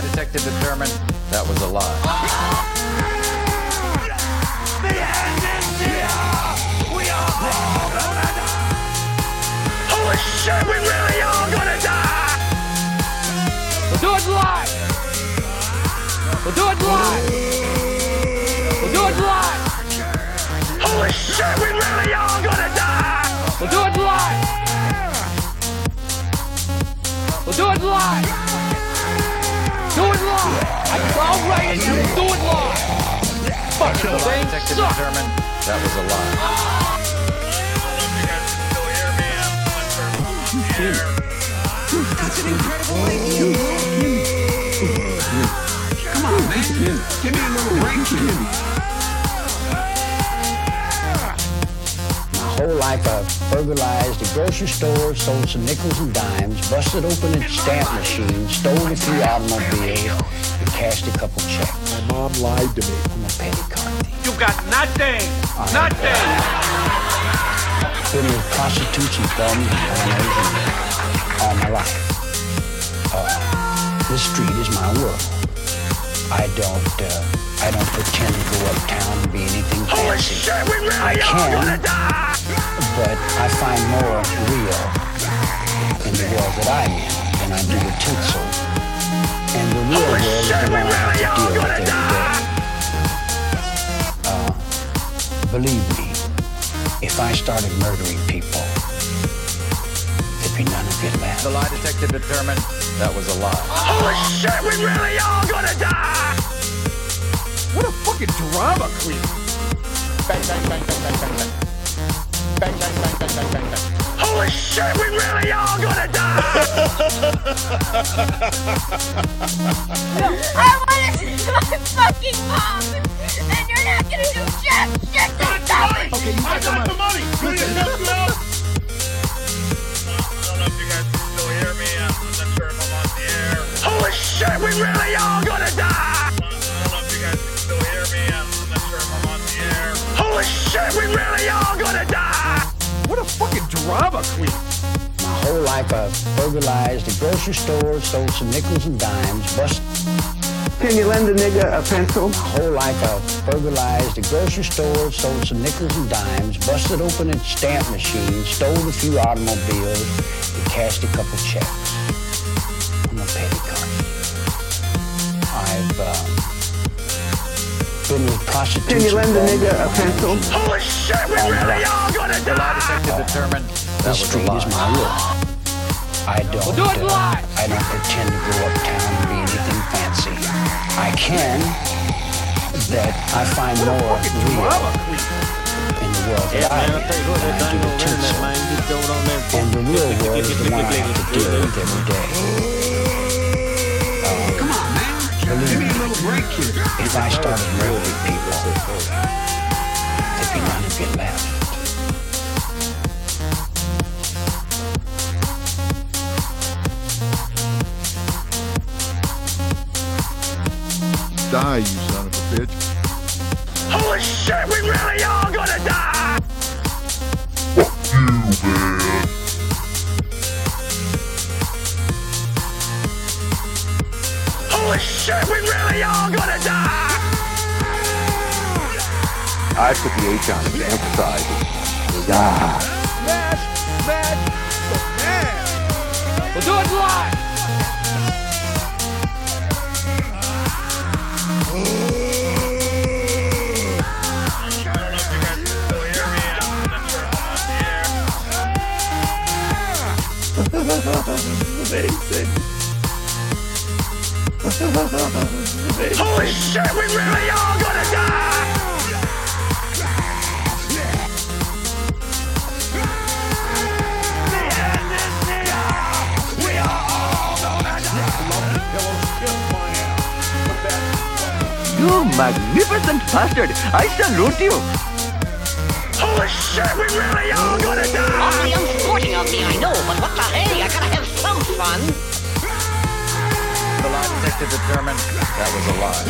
lie detector determined that was a lie. Holy shit, we really are gonna die! We'll do it live. We'll do it live. We'll do it live. Holy shit, we really are gonna die! We'll do it live. We'll do it live. Do it live. I outrageous you. Do it live. Fuck The the thing sucks. that was a lie. My whole life I've burglarized a grocery store, sold some nickels and dimes, busted open a stamp machine, stole a few automobiles, and cashed a couple checks. My mom lied to me. I'm a petty car thief. You got nothing! Nothing! Been with prostitutes and bums and minors and all my life. Uh, this street is my world. I don't, uh, I don't pretend to go uptown and be anything Holy fancy. shit, we really I are gonna can, die! but I find more real in the world that I'm in than I do the tinsel. And the real Holy world is the we one I have really to are deal with gonna every die! day. Uh, believe me, if I started murdering people, there'd be none of you left. The lie detector determined that was a lie. Holy shit, we really are gonna die! What a fucking drama queen. Bang, bang, bang, bang, bang, bang, bang. Bang, bang, bang, bang, bang, bang, bang. Holy shit, we really are gonna die! I want to see my fucking mom, and you're not gonna do jack shit to stop it. Okay, you got the money. money! You help me out? I don't know you guys can still hear me. I'm not sure if I'm on the air. Holy shit, we really are gonna die! I don't know if you guys can still hear me. I'm not sure if I'm on the air. Holy shit, we really are gonna die! What a fucking drama queen. My whole life I've burglarized a grocery store, sold some nickels and dimes, bust. Can you lend a nigga a pencil? My whole life I've burglarized a grocery store, sold some nickels and dimes, busted open a stamp machine, stole a few automobiles, and cashed a couple checks. I'm a petty car thief. I've uh, been with prostitutes. Can you lend a bums nigga a pencil? Holy shit, we really are gonna The lie die! detector determined that This street is my lie. world. I don't. We'll do it live. I don't pretend to go uptown and be anything fancy. I can, but I find more real in the world that I'm in than I do the tinsel. And the real world is the one I have to deal with every day. Here. if I started murdering people, there'd be none of you left. Die, you son of a bitch. Holy shit, we really are gonna die! Shit, we really are gonna die! I put the H on it to emphasize it. Ah, Smash, smash, smash. We'll do it live. Magnificent bastard. I salute you. Holy shit, we really are gonna die! Awfully unsporting of me, I know, but what the hey? I gotta have some fun. The lie detector determined that was a lie.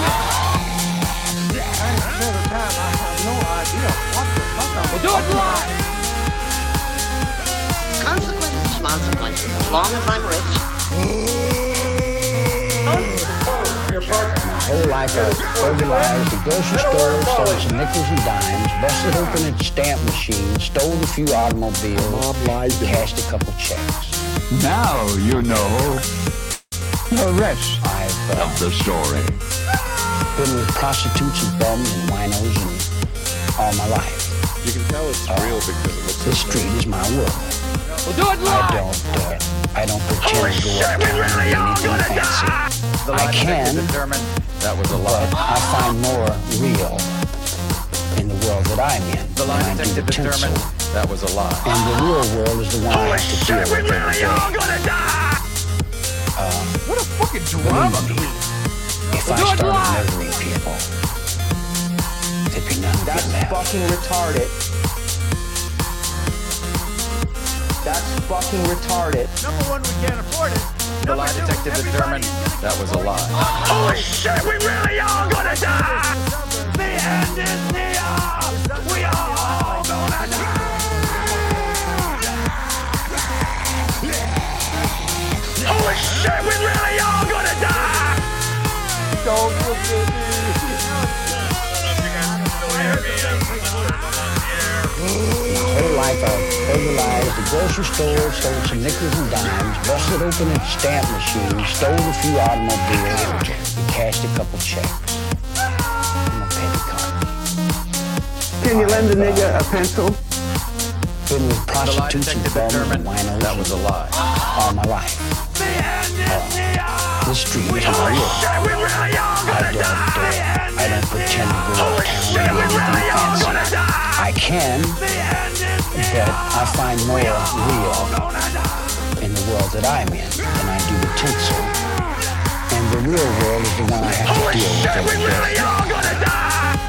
I have no idea what We'll do it live. Consequences, consequences. As long as I'm rich. Oh, My whole life I burglarized the grocery store, stole some nickels and dimes, busted open its stamp machine, stole a few automobiles, Mom lied to cashed a couple checks. Now you know the rest I've uh, of the story. been with prostitutes and bums and winos and all my life. You can tell it's real because it looks This street is my world. We'll do it I don't, uh, I don't pretend to go uptown and do anything fancy. The I can, that was a but. I find more real in the world that I'm in The than lie I do the tinsel. determined that was a lie. And the real world is the one I have to deal with every day. Um, what a fucking drama Believe me, queen. if I Do it started live. murdering people, there'd be none of That's left. fucking retarded. That's fucking retarded. Number one, we can't afford it. The lie detective determined that was a lie. Holy shit, we really all gonna die! The end is near. We are all gonna die. Holy shit, we really all gonna die! Don't look at me. My whole life I burglarized the grocery store, stole some nickels and dimes, busted open its stamp machine, stole a few automobiles, and cashed a couple checks. I'm a petty con. Can you lend a nigga a pencil? Been with prostitutes and detector bums and winos that was a lie. all my life. The end is near. This street is my world. Shit, we really all I don't, uh, I don't pretend to go uptown and do anything fancy. I can, but I find more real in the world that I'm in than I do the tinsel. And the real world is the one I have to deal with every day. all gonna die!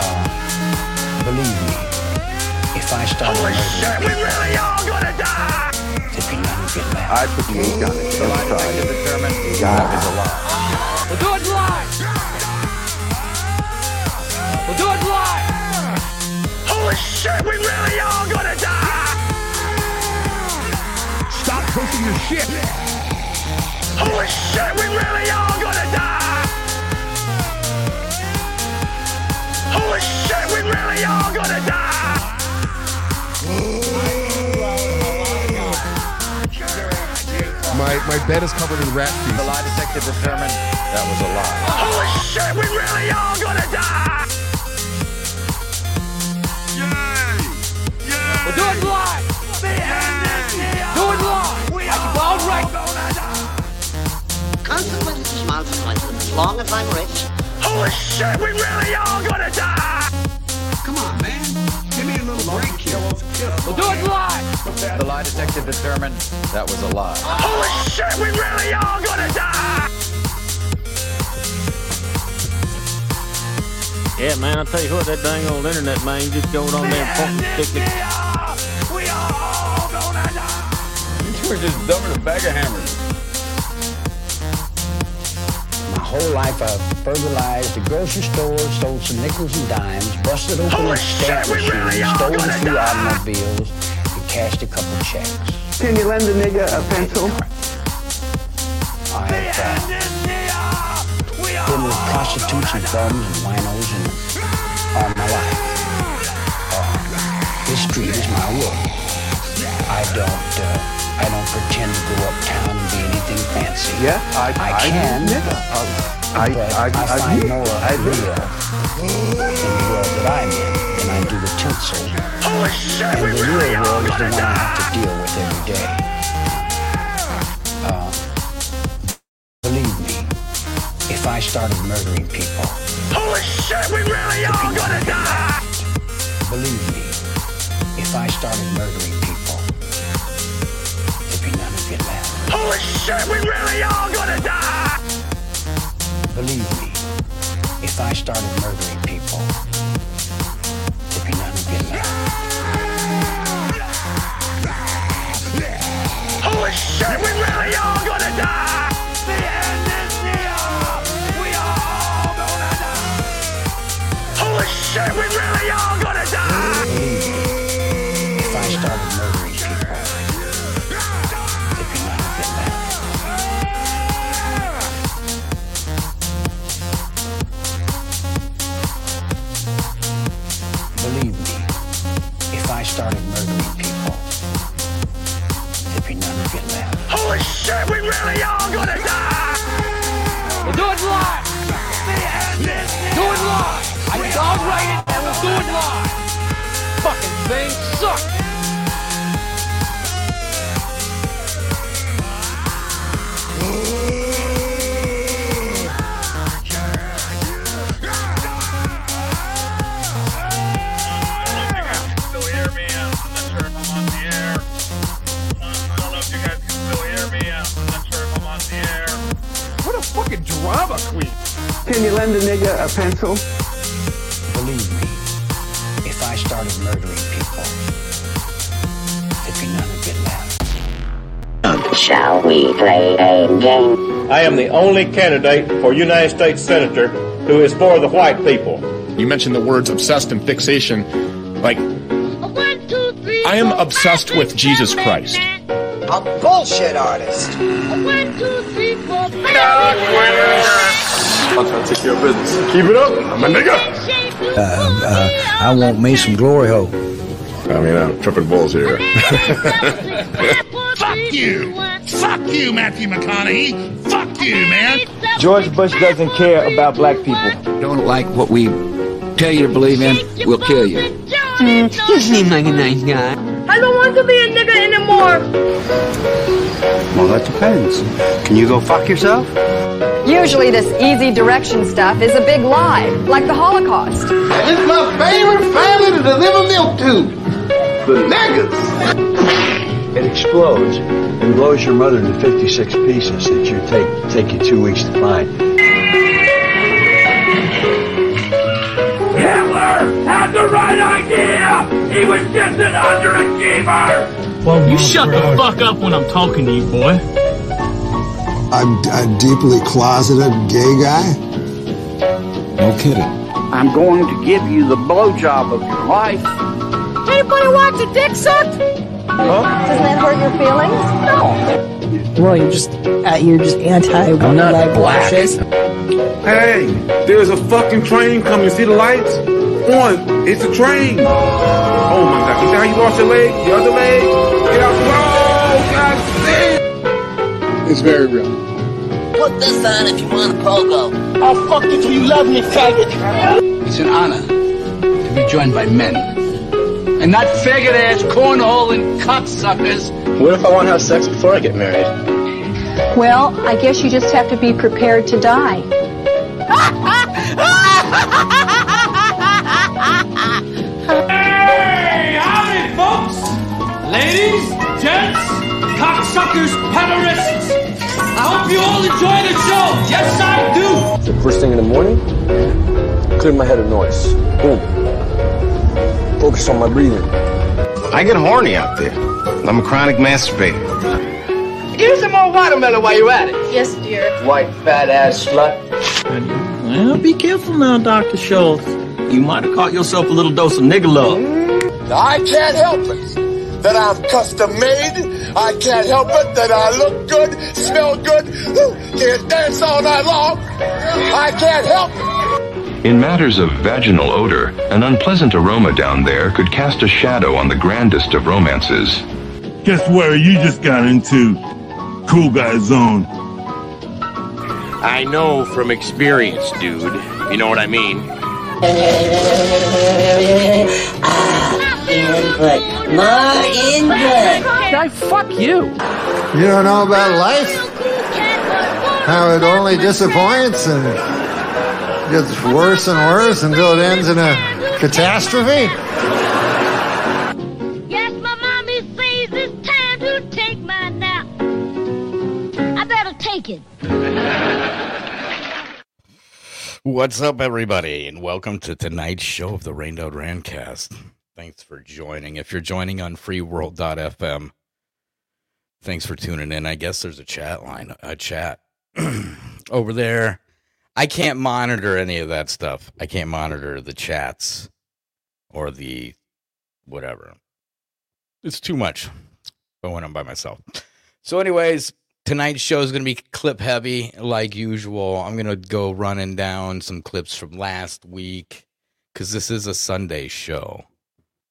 Uh, believe me, if I started Holy shit, we really all gonna die! there'd be none of it. I put the ink on it. The lie detector Emphasize. determined that was a lie. We'll do it shit, we really all gonna die! Stop pushing your shit. Holy shit, we really all gonna die! Holy shit, we really all gonna die! My my bed is covered in rat The lie detector determined that was a lie. Holy shit, we really all gonna die! Do it live. Do it live. We like are all right. Consequences, consequences. As long as I'm rich. Holy shit, we really all gonna die! Come on, man. Give me a little break here. We'll do it live. The lie detector determined that was a lie. Holy shit, we really all gonna die! Yeah, man, I tell you what, that dang old internet, man, you just go on there and point and stick it. You were just dumbing a bag of hammers. My whole life I fertilized the grocery store, stole some nickels and dimes, busted open Holy its stamp shit, we really machine, stole a few die. automobiles, and cashed a couple checks. Can you lend a nigga a pencil? I've uh, been with prostitutes and bums and winos and all my life. Uh, this street is my world. I don't, uh, I don't pretend to go uptown and be anything fancy. Yeah, I, I can. I, I, I, I, I, find more I real in the world that I'm in than I do the tinsel. Holy shit, And the real all world is the one I have to deal with every day. Uh, believe me, if I started murdering people, Holy shit, we really all gonna die! believe me, if I started murdering people, Holy shit, we really all gonna die! Believe me, if I started murdering people, there'd be none of it left. Holy shit, we really all gonna die! The end is near! We all gonna die! Holy shit, we really all gonna die! Shit, we really all gonna die! We'll do it live! Do it live! I write it and we'll do it live! Fucking thing sucks! A fucking drama queen. Can you lend a nigga a pencil? Believe me, if I started murdering people, there'd be none of it left. Shall we play a game? I am the only candidate for United States Senator who is for the white people. You mentioned the words obsessed and fixation. Like, I am obsessed with Jesus Christ. A bullshit artist. One, two, three, four, I'm trying to take care of business. Keep it up. I'm a nigga. Uh, uh, I want me some glory hole. I mean, I'm tripping balls here. Fuck you! Fuck you, Matthew McConaughey! Fuck you, man! George Bush doesn't care about black people. Don't like what we tell you to believe in, we'll kill you. Mm, you seem like a nice guy. I don't want to be a nigga anymore. Well, that depends. Can you go fuck yourself? Usually this easy direction stuff is a big lie, like the Holocaust. This is my favorite family to deliver milk to. The niggas. It explodes and blows your mother into 56 pieces that you take take you two weeks to find. Hitler had the right idea! He was just an underachiever! Well, you shut the fuck up when I'm talking to you, boy. I'm a deeply closeted gay guy. No kidding. I'm going to give you the blowjob of your life. Anybody want your dick sucked? Doesn't that hurt your feelings? No. Well, you're just uh, you're just anti I'm not black. Hey, there's a fucking train coming. See the lights? On, it's a train. Oh my god, you see how you lost your leg? Your other leg? Get out the road! Oh, god damn! It's very real. Put this on if you want a pogo. I'll fuck you till you love me, faggot. It's an honor to be joined by men. And not faggot ass, cornhole and cocksuckers. What if I want to have sex before I get married? Well, I guess you just have to be prepared to die. Ladies, gents, cocksuckers, pederasts! I hope you all enjoy the show! Yes, I do! So first thing in the morning, clear my head of noise. Boom. Focus on my breathing. I get horny out there. I'm a chronic masturbator. Give me some more watermelon while you're at it. Yes, dear. White fat ass slut. Well, be careful now, Dr. Schultz. You might have caught yourself a little dose of nigger love. I can't help it that I'm custom made. I can't help it that I look good, smell good, can't dance all night long. I can't help it. In matters of vaginal odor, an unpleasant aroma down there could cast a shadow on the grandest of romances. Guess where you just got into? Cool guy zone. I know from experience, dude. You know what I mean? Input. More input. Guy, fuck you. You don't know about life? How it only disappoints and gets worse and worse until it ends in a catastrophe? Yes, my mommy says it's time to take my nap. I better take it. What's up, everybody, and welcome to tonight's show of the Rained Out Rantcast. Thanks for joining. If you're joining on freeworld.fm, thanks for tuning in. I guess there's a chat line, a chat over there. I can't monitor any of that stuff. I can't monitor the chats or the whatever. It's too much. But when I'm by myself. So, anyways, tonight's show is going to be clip heavy like usual. I'm going to go running down some clips from last week because this is a Sunday show.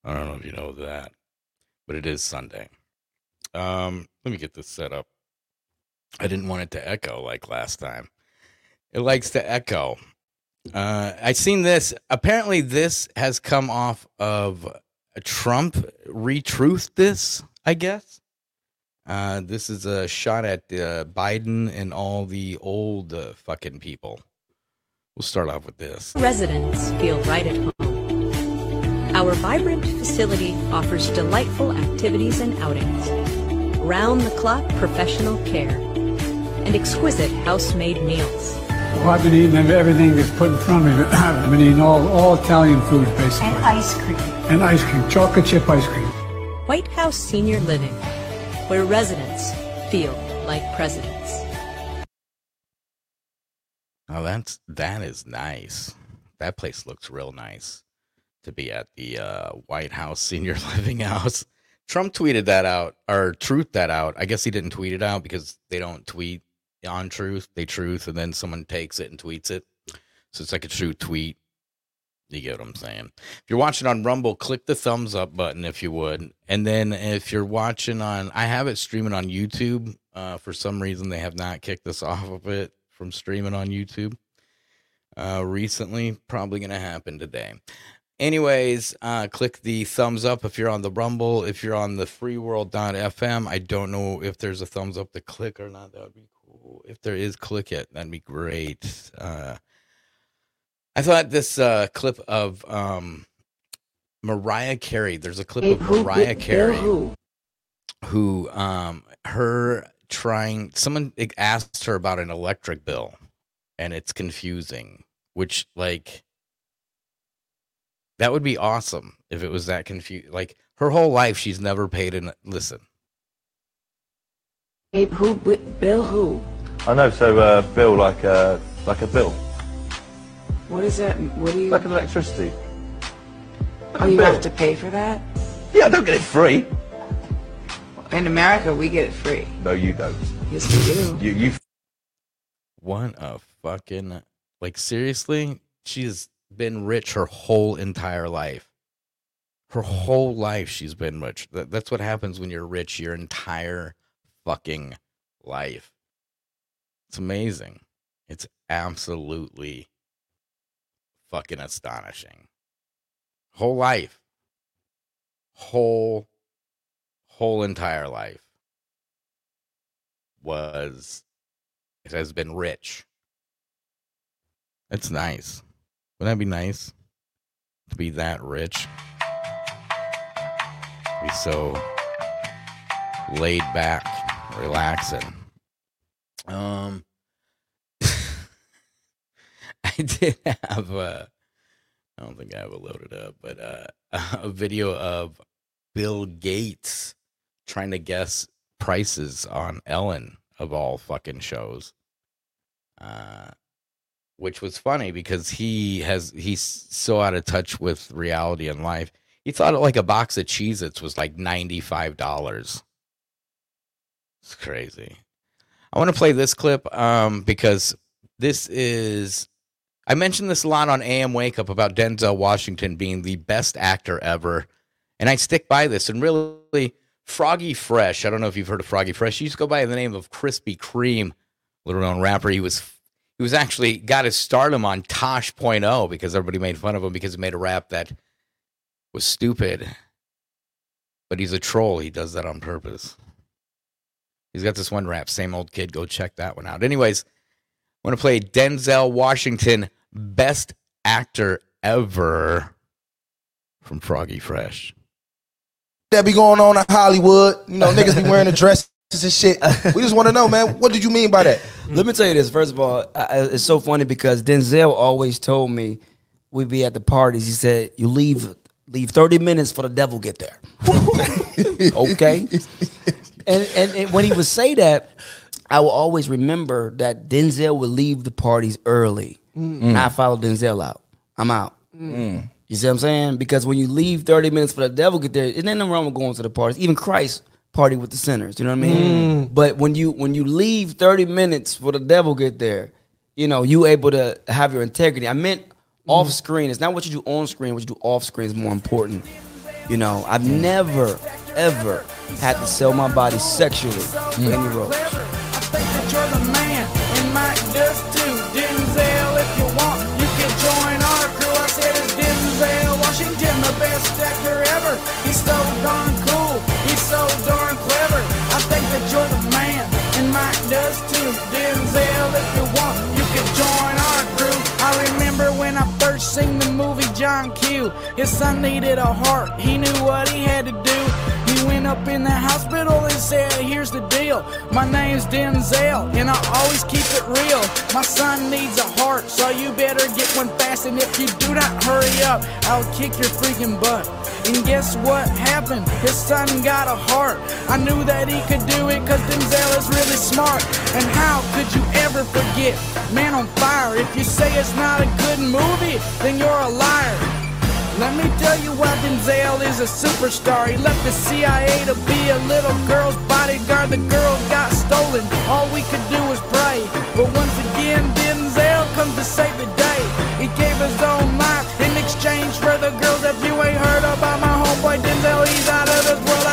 I don't know if you know that, but it is Sunday. Um, let me get this set up. I didn't want it to echo like last time. It likes to echo. Uh, I seen this. Apparently, this has come off of Trump retruthed this. I guess. Uh, this is a shot at uh, Biden and all the old uh, fucking people. We'll start off with this. Residents feel right at home. Our vibrant facility offers delightful activities and outings, round the clock professional care, and exquisite house made meals. Well, I've been eating everything that's put in front of me. I've been eating all, all Italian food, basically. And ice cream. And ice cream, chocolate chip ice cream. White House Senior Living, where residents feel like presidents. Oh, that's that is nice. That place looks real nice to be at the uh, White House Senior Living House. Trump tweeted that out or truth that out. I guess he didn't tweet it out because they don't tweet on truth. They truth, and then someone takes it and tweets it. So it's like a true tweet. You get what I'm saying? If you're watching on Rumble, click the thumbs up button if you would. And then if you're watching on, I have it streaming on YouTube. Uh, for some reason, they have not kicked us off of it from streaming on YouTube uh, recently. Probably going to happen today. Anyways, uh, click the thumbs up if you're on the Rumble. If you're on the freeworld.fm, I don't know if there's a thumbs up to click or not. That would be cool. If there is, click it. That'd be great. Uh, I thought this uh, clip of um, Mariah Carey. There's a clip of Mariah Carey who, um, her trying. Someone asked her about an electric bill, and it's confusing. Which like that would be awesome if it was that confused. Like her whole life, she's never paid an. Listen, Hey, who? Bill who? I know. So, uh, bill like a like a bill, What is that? What do you? like an electricity. oh, you bill. have to pay for that? Yeah, I don't get it free. In America, we get it free. No, you don't. Yes, we do. You you what a fucking like seriously, she's been rich her whole entire life. Her whole life, she's been rich. That's what happens when you're rich your entire fucking life. It's amazing. It's absolutely fucking astonishing. Whole life. Whole whole entire life was it has been rich. It's nice. Wouldn't that be nice to be that rich? Be so laid back, relaxing. Um, I did have a. I don't think I have it loaded up, but uh, a video of Bill Gates trying to guess prices on Ellen of all fucking shows. Uh, which was funny because he has he's so out of touch with reality and life. He thought like a box of Cheez Its was like ninety five dollars. It's crazy. I want to play this clip um, because this is I mentioned this a lot on AM Wake Up about Denzel Washington being the best actor ever. And I stick by this. And really, Froggy Fresh, I don't know if you've heard of Froggy Fresh. He used to go by the name of Krispy Kreme, little known rapper. He was he was actually got his stardom on Tosh.0 because everybody made fun of him because he made a rap that was stupid. But he's a troll. He does that on purpose. He's got this one rap, same old kid. Go check that one out. Anyways, I want to play Denzel Washington, best actor ever from Froggy Fresh. that be going on in Hollywood. You know, niggas be wearing the dresses and shit. We just want to know, man, what did you mean by that? Let me tell you this. First of all, I, it's so funny because Denzel always told me we'd be at the parties. He said, "You leave leave thirty minutes for the devil get there." okay. And, and and when he would say that, I will always remember that Denzel would leave the parties early, Mm. and I followed Denzel out. I'm out. Mm. You see what I'm saying? Because when you leave 30 minutes for the devil get there, there's nothing wrong with going to the parties. Even Christ party with the sinners. You know what I mean? Mm. But when you when you leave 30 minutes for the devil get there, you know, you able to have your integrity. I meant off screen. It's not what you do on screen, what you do off screen is more important. You know, I've never, ever had to sell my body sexually for any role. His son needed a heart, he knew what he had to do. He went up in the hospital and said, Here's the deal. My name's Denzel, and I always keep it real. My son needs a heart, so you better get one fast. And if you do not hurry up, I'll kick your freaking butt. And guess what happened? His son got a heart. I knew that he could do it because Denzel is really smart. And how could you ever forget Man on Fire? If you say it's not a good movie, then you're a liar. Let me tell you why Denzel is a superstar. He left the CIA to be a little girl's bodyguard. The girl got stolen. All we could do was pray. But once again, Denzel comes to save the day. He gave his own life in exchange for the girls. If you ain't heard about my homeboy Denzel, he's out of this world.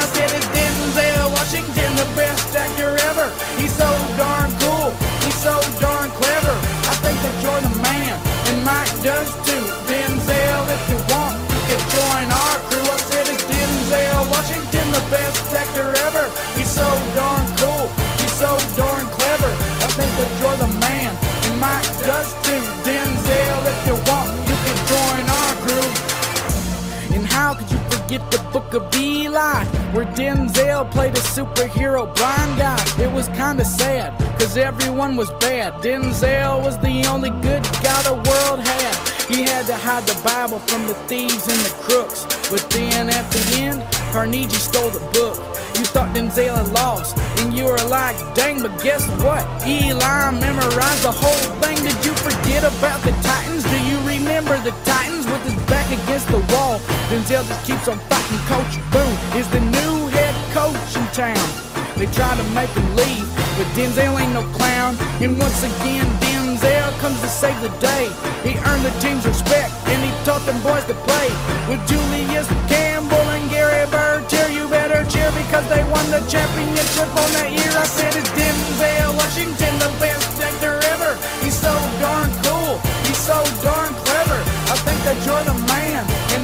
Forget the book of Eli? Where Denzel played a superhero blind guy. It was kinda sad, cause everyone was bad. Denzel was the only good guy the world had. He had to hide the Bible from the thieves and the crooks. But then at the end, Carnegie stole the book. You thought Denzel had lost, and you were like, dang, but guess what? Eli memorized the whole thing. Did you forget about the Titans? Do you remember the Titans with his back against the wall? Denzel just keeps on fighting. Coach Boone is the new head coach in town. They try to make him leave, but Denzel ain't no clown. And once again, Denzel comes to save the day. He earned the team's respect, and he taught them boys to play. With Julius Campbell and Gary Bertier, you better cheer because they won the championship on that year. I said it's Denzel Washington, the best actor ever. He's so darn cool. He's so darn clever. I think that you're the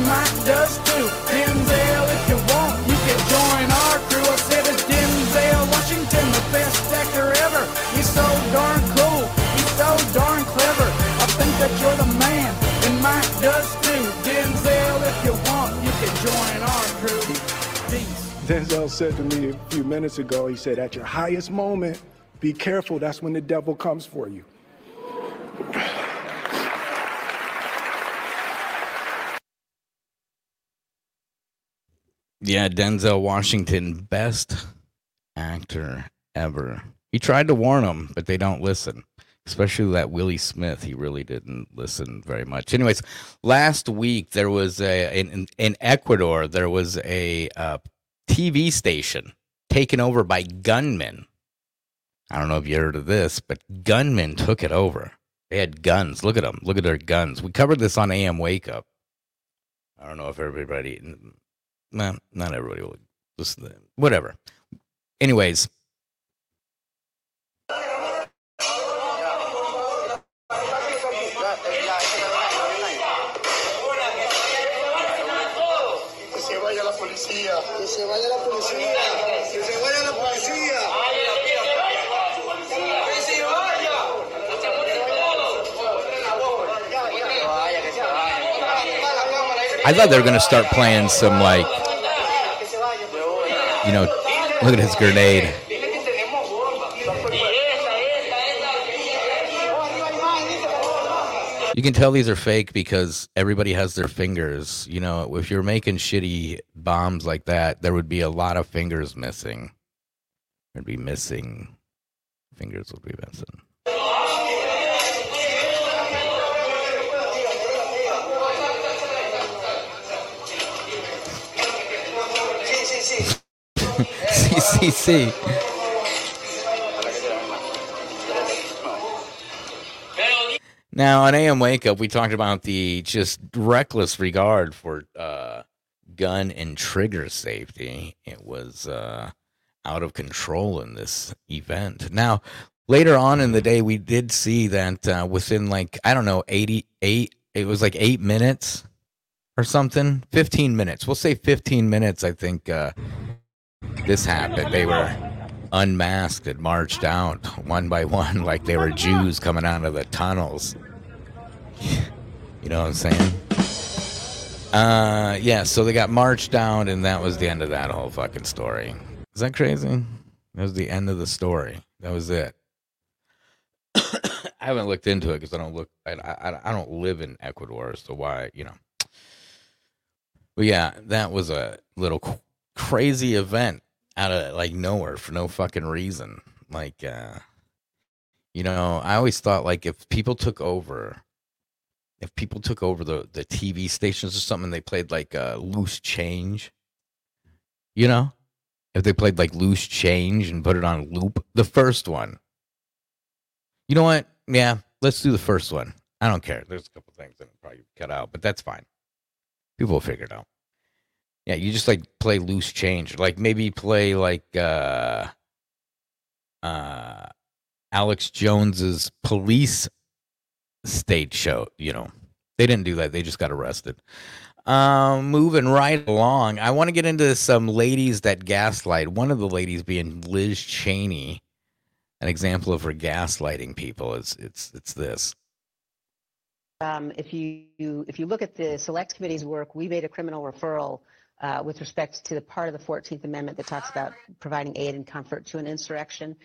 Mike does too. Denzel, if you want, you can join our crew. I said it's Denzel Washington, the best actor ever. He's so darn cool. He's so darn clever. I think that you're the man, and Mike does too. Denzel, if you want, you can join our crew. Peace. Denzel said to me a few minutes ago, he said, at your highest moment, be careful, that's when the devil comes for you. Yeah, Denzel Washington, best actor ever. He tried to warn them, but they don't listen. Especially that Willie Smith, he really didn't listen very much. Anyways, last week there was a in, in Ecuador there was a uh, TV station taken over by gunmen. I don't know if you heard of this, but gunmen took it over. They had guns. Look at them. Look at their guns. We covered this on AM Wake Up. I don't know if everybody, well, not everybody will listen to them. Whatever. Anyways. I thought they were going to start playing some like, you know, look at his grenade. You can tell these are fake because everybody has their fingers. You know, if you're making shitty bombs like that, there would be a lot of fingers missing. There'd be missing fingers would be missing. CCC. Now, on AM Wake Up, we talked about the just reckless regard for uh, gun and trigger safety. It was uh, out of control in this event. Now, later on in the day, we did see that uh, within like I don't know, eighty-eight. It was like eight minutes or something. Fifteen minutes. We'll say fifteen minutes. I think uh, this happened. They were unmasked and marched out one by one, like they were Jews coming out of the tunnels. You know what I'm saying? Uh, yeah. So they got marched down, and that was the end of that whole fucking story. Is that crazy? That was the end of the story. That was it. I haven't looked into it because I don't look. I, I I don't live in Ecuador, so why you know. But yeah, that was a little crazy event out of like nowhere for no fucking reason. Like, uh, you know, I always thought like if people took over, if people took over the the TV stations or something, they played like uh, loose change. You know, if they played like loose change and put it on loop, the first one. You know what? Yeah, let's do the first one. I don't care. There's a couple things that probably cut out, but that's fine. People will figure it out. Yeah, you just like play loose change. Like maybe play like uh uh Alex Jones's police state show, you know. They didn't do that. They just got arrested. Um moving right along. I want to get into some ladies that gaslight. One of the ladies being Liz Cheney. An example of her gaslighting people is it's it's this. Um, if you, you if you look at the select committee's work, we made a criminal referral uh, with respect to the part of the 14th Amendment that talks about providing aid and comfort to an insurrection.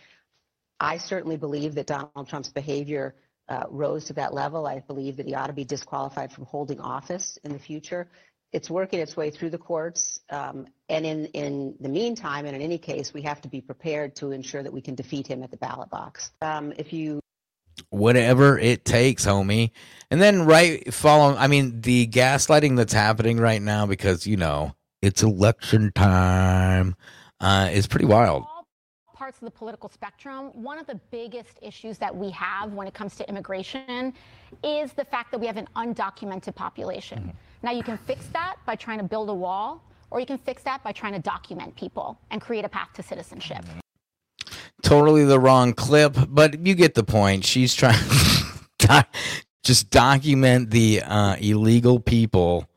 I certainly believe that Donald Trump's behavior uh, rose to that level. I believe that he ought to be disqualified from holding office in the future. It's working its way through the courts, um, and in, in the meantime, and in any case, we have to be prepared to ensure that we can defeat him at the ballot box. Um, if you whatever it takes, homie. And then right following, I mean, the gaslighting that's happening right now because you know it's election time uh, is pretty wild. parts of the political spectrum, one of the biggest issues that we have when it comes to immigration is the fact that we have an undocumented population. Now, you can fix that by trying to build a wall, or you can fix that by trying to document people and create a path to citizenship. Totally the wrong clip, but you get the point. She's trying to just document the uh, illegal people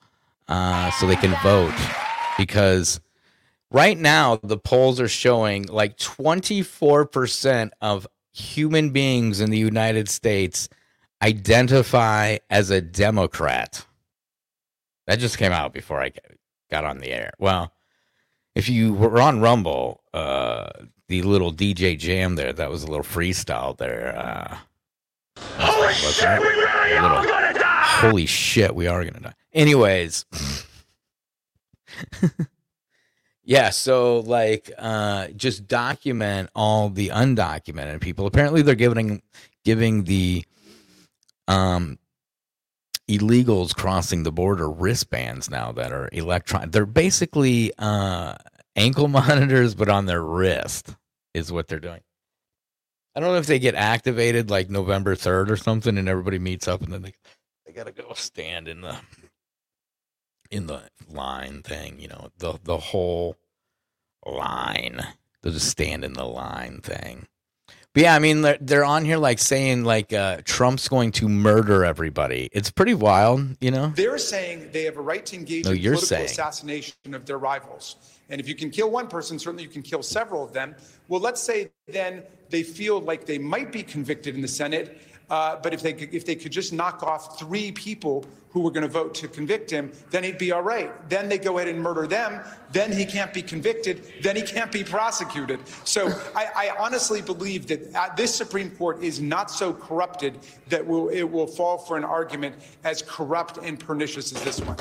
uh, so they can vote because right now the polls are showing like 24% of human beings in the United States identify as a Democrat. That just came out before I got on the air. Well, if you were on Rumble, uh, the little DJ jam there, that was a little freestyle there. Uh, holy shit, we really are gonna die! Holy shit, we are gonna die. Anyways. Yeah, so like uh just document all the undocumented people. Apparently they're giving giving the um illegals crossing the border wristbands now that are electron they're basically uh ankle monitors but on their wrist is what they're doing i don't know if they get activated like november 3rd or something and everybody meets up and then they, they gotta go stand in the in the line thing you know the the whole line they'll just stand in the line thing but yeah, I mean, they're, they're on here like saying like uh, Trump's going to murder everybody. It's pretty wild, you know. They're saying they have a right to engage No, in you're political saying. assassination of their rivals. And if you can kill one person, certainly you can kill several of them. Well, let's say then they feel like they might be convicted in the Senate, uh, but if they could, if they could just knock off three people who were going to vote to convict him, then he'd be all right. Then they go ahead and murder them. Then he can't be convicted. Then he can't be prosecuted. So I, I honestly believe that uh, this Supreme Court is not so corrupted that will, it will fall for an argument as corrupt and pernicious as this one.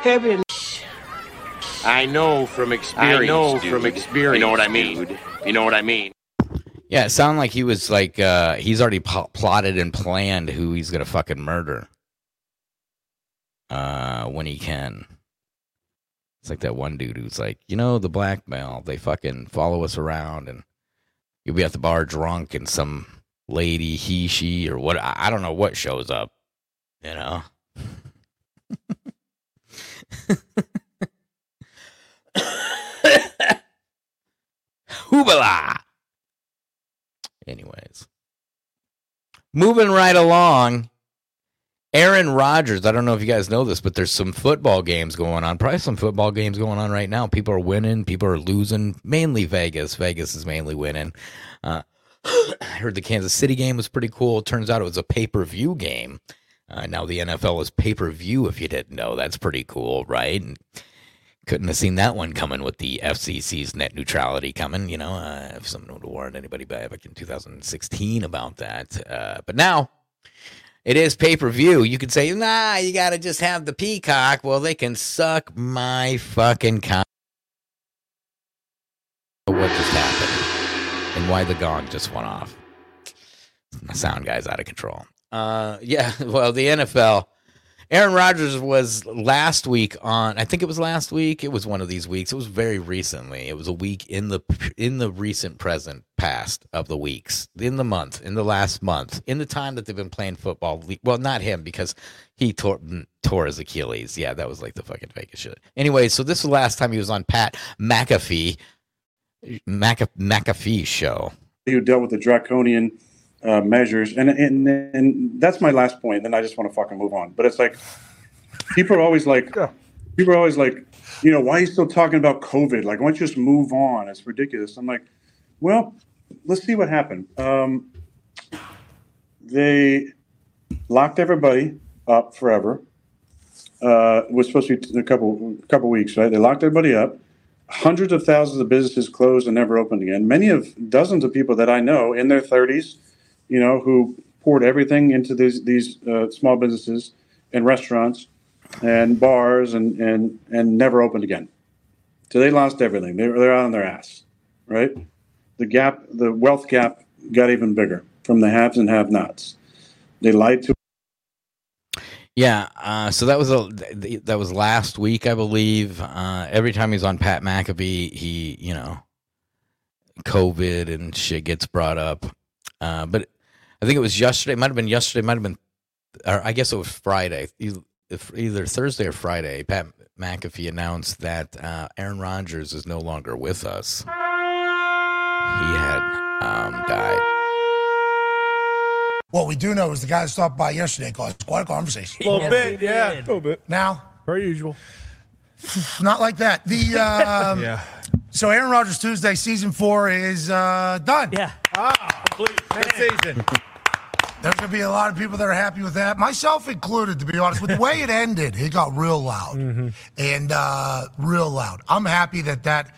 Heaven. I know from experience. I know dude. from experience, You know what I mean? dude. You know what I mean? Yeah, it sounded like he was like uh, he's already pl- plotted and planned who he's gonna fucking murder uh, when he can. It's like that one dude who's like, you know, the blackmail. They fucking follow us around, and you'll be at the bar drunk, and some lady, he, she, or what? I don't know what shows up. You know. Hoobala. Anyways, moving right along. Aaron Rodgers. I don't know if you guys know this, but there's some football games going on. Probably some football games going on right now. People are winning. People are losing. Mainly Vegas. Vegas is mainly winning. Uh, I heard the Kansas City game was pretty cool. Turns out it was a pay per view game. Uh, now the NFL is pay per view. If you didn't know, that's pretty cool, right? And couldn't have seen that one coming with the FCC's net neutrality coming. You know, uh, if someone would have warned anybody back in 2016 about that, uh, but now it is pay per view. You could say, nah, you got to just have the peacock. Well, they can suck my fucking cock. What just happened and why the gong just went off? My sound guy's out of control. Uh, yeah, well, the NFL. Aaron Rodgers was last week on. I think it was last week. It was one of these weeks. It was very recently. It was a week in the in the recent present past of the weeks in the month in the last month in the time that they've been playing football. Well, not him because he tore tore his Achilles. Yeah, that was like the fucking Vegas shit. Anyway, so this was the last time he was on Pat McAfee Mc, McAfee's show. Who dealt with the draconian uh, measures, and and and that's my last point. Then I just want to fucking move on. But it's like people are always like, people are always like, you know, why are you still talking about COVID? Like, why don't you just move on? It's ridiculous. I'm like, well, let's see what happened. Um, they locked everybody up forever. Uh, it was supposed to be a couple a couple weeks, right? They locked everybody up. Hundreds of thousands of businesses closed and never opened again. Many of dozens of people that I know in their 30s, you know, who poured everything into these these uh, small businesses and restaurants and bars and and and never opened again. So they lost everything. They're they're on their ass, right? The gap, the wealth gap, got even bigger from the haves and have-nots. They lied to. Yeah, uh, so that was a that was last week, I believe. Uh, every time he's on Pat McAfee, he you know, COVID and shit gets brought up. Uh, but I think it was yesterday. It might have been yesterday. Might have been, or I guess it was Friday. Either Thursday or Friday. Pat McAfee announced that uh, Aaron Rodgers is no longer with us. He had um, died. What we do know is the guy that stopped by yesterday caused quite a conversation. A little bit, yeah. A little bit. Now, Per usual. not like that. The um, Yeah. So Aaron Rodgers Tuesday season four is uh, done. Yeah. Ah, complete. Next season. There's gonna be a lot of people that are happy with that, myself included. To be honest, with the way it ended, it got real loud and uh, real loud. I'm happy that that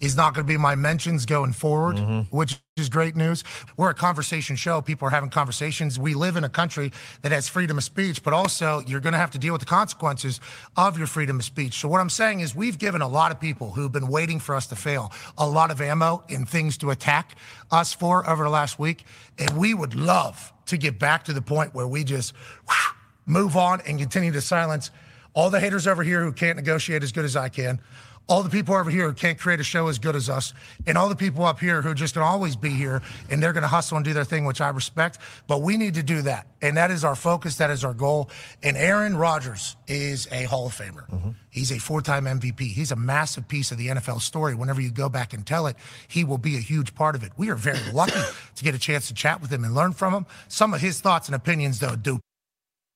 is not going to be my mentions going forward, mm-hmm. which is great news. We're a conversation show. People are having conversations. We live in a country that has freedom of speech, but also you're going to have to deal with the consequences of your freedom of speech. So what I'm saying is we've given a lot of people who've been waiting for us to fail a lot of ammo and things to attack us for over the last week, and we would love to get back to the point where we just whew, move on and continue to silence all the haters over here who can't negotiate as good as I can, all the people over here who can't create a show as good as us, and all the people up here who are just to always be here and they're going to hustle and do their thing, which I respect. But we need to do that. And that is our focus. That is our goal. And Aaron Rodgers is a Hall of Famer. Mm-hmm. He's a four time MVP. He's a massive piece of the NFL story. Whenever you go back and tell it, he will be a huge part of it. We are very lucky to get a chance to chat with him and learn from him. Some of his thoughts and opinions, though, do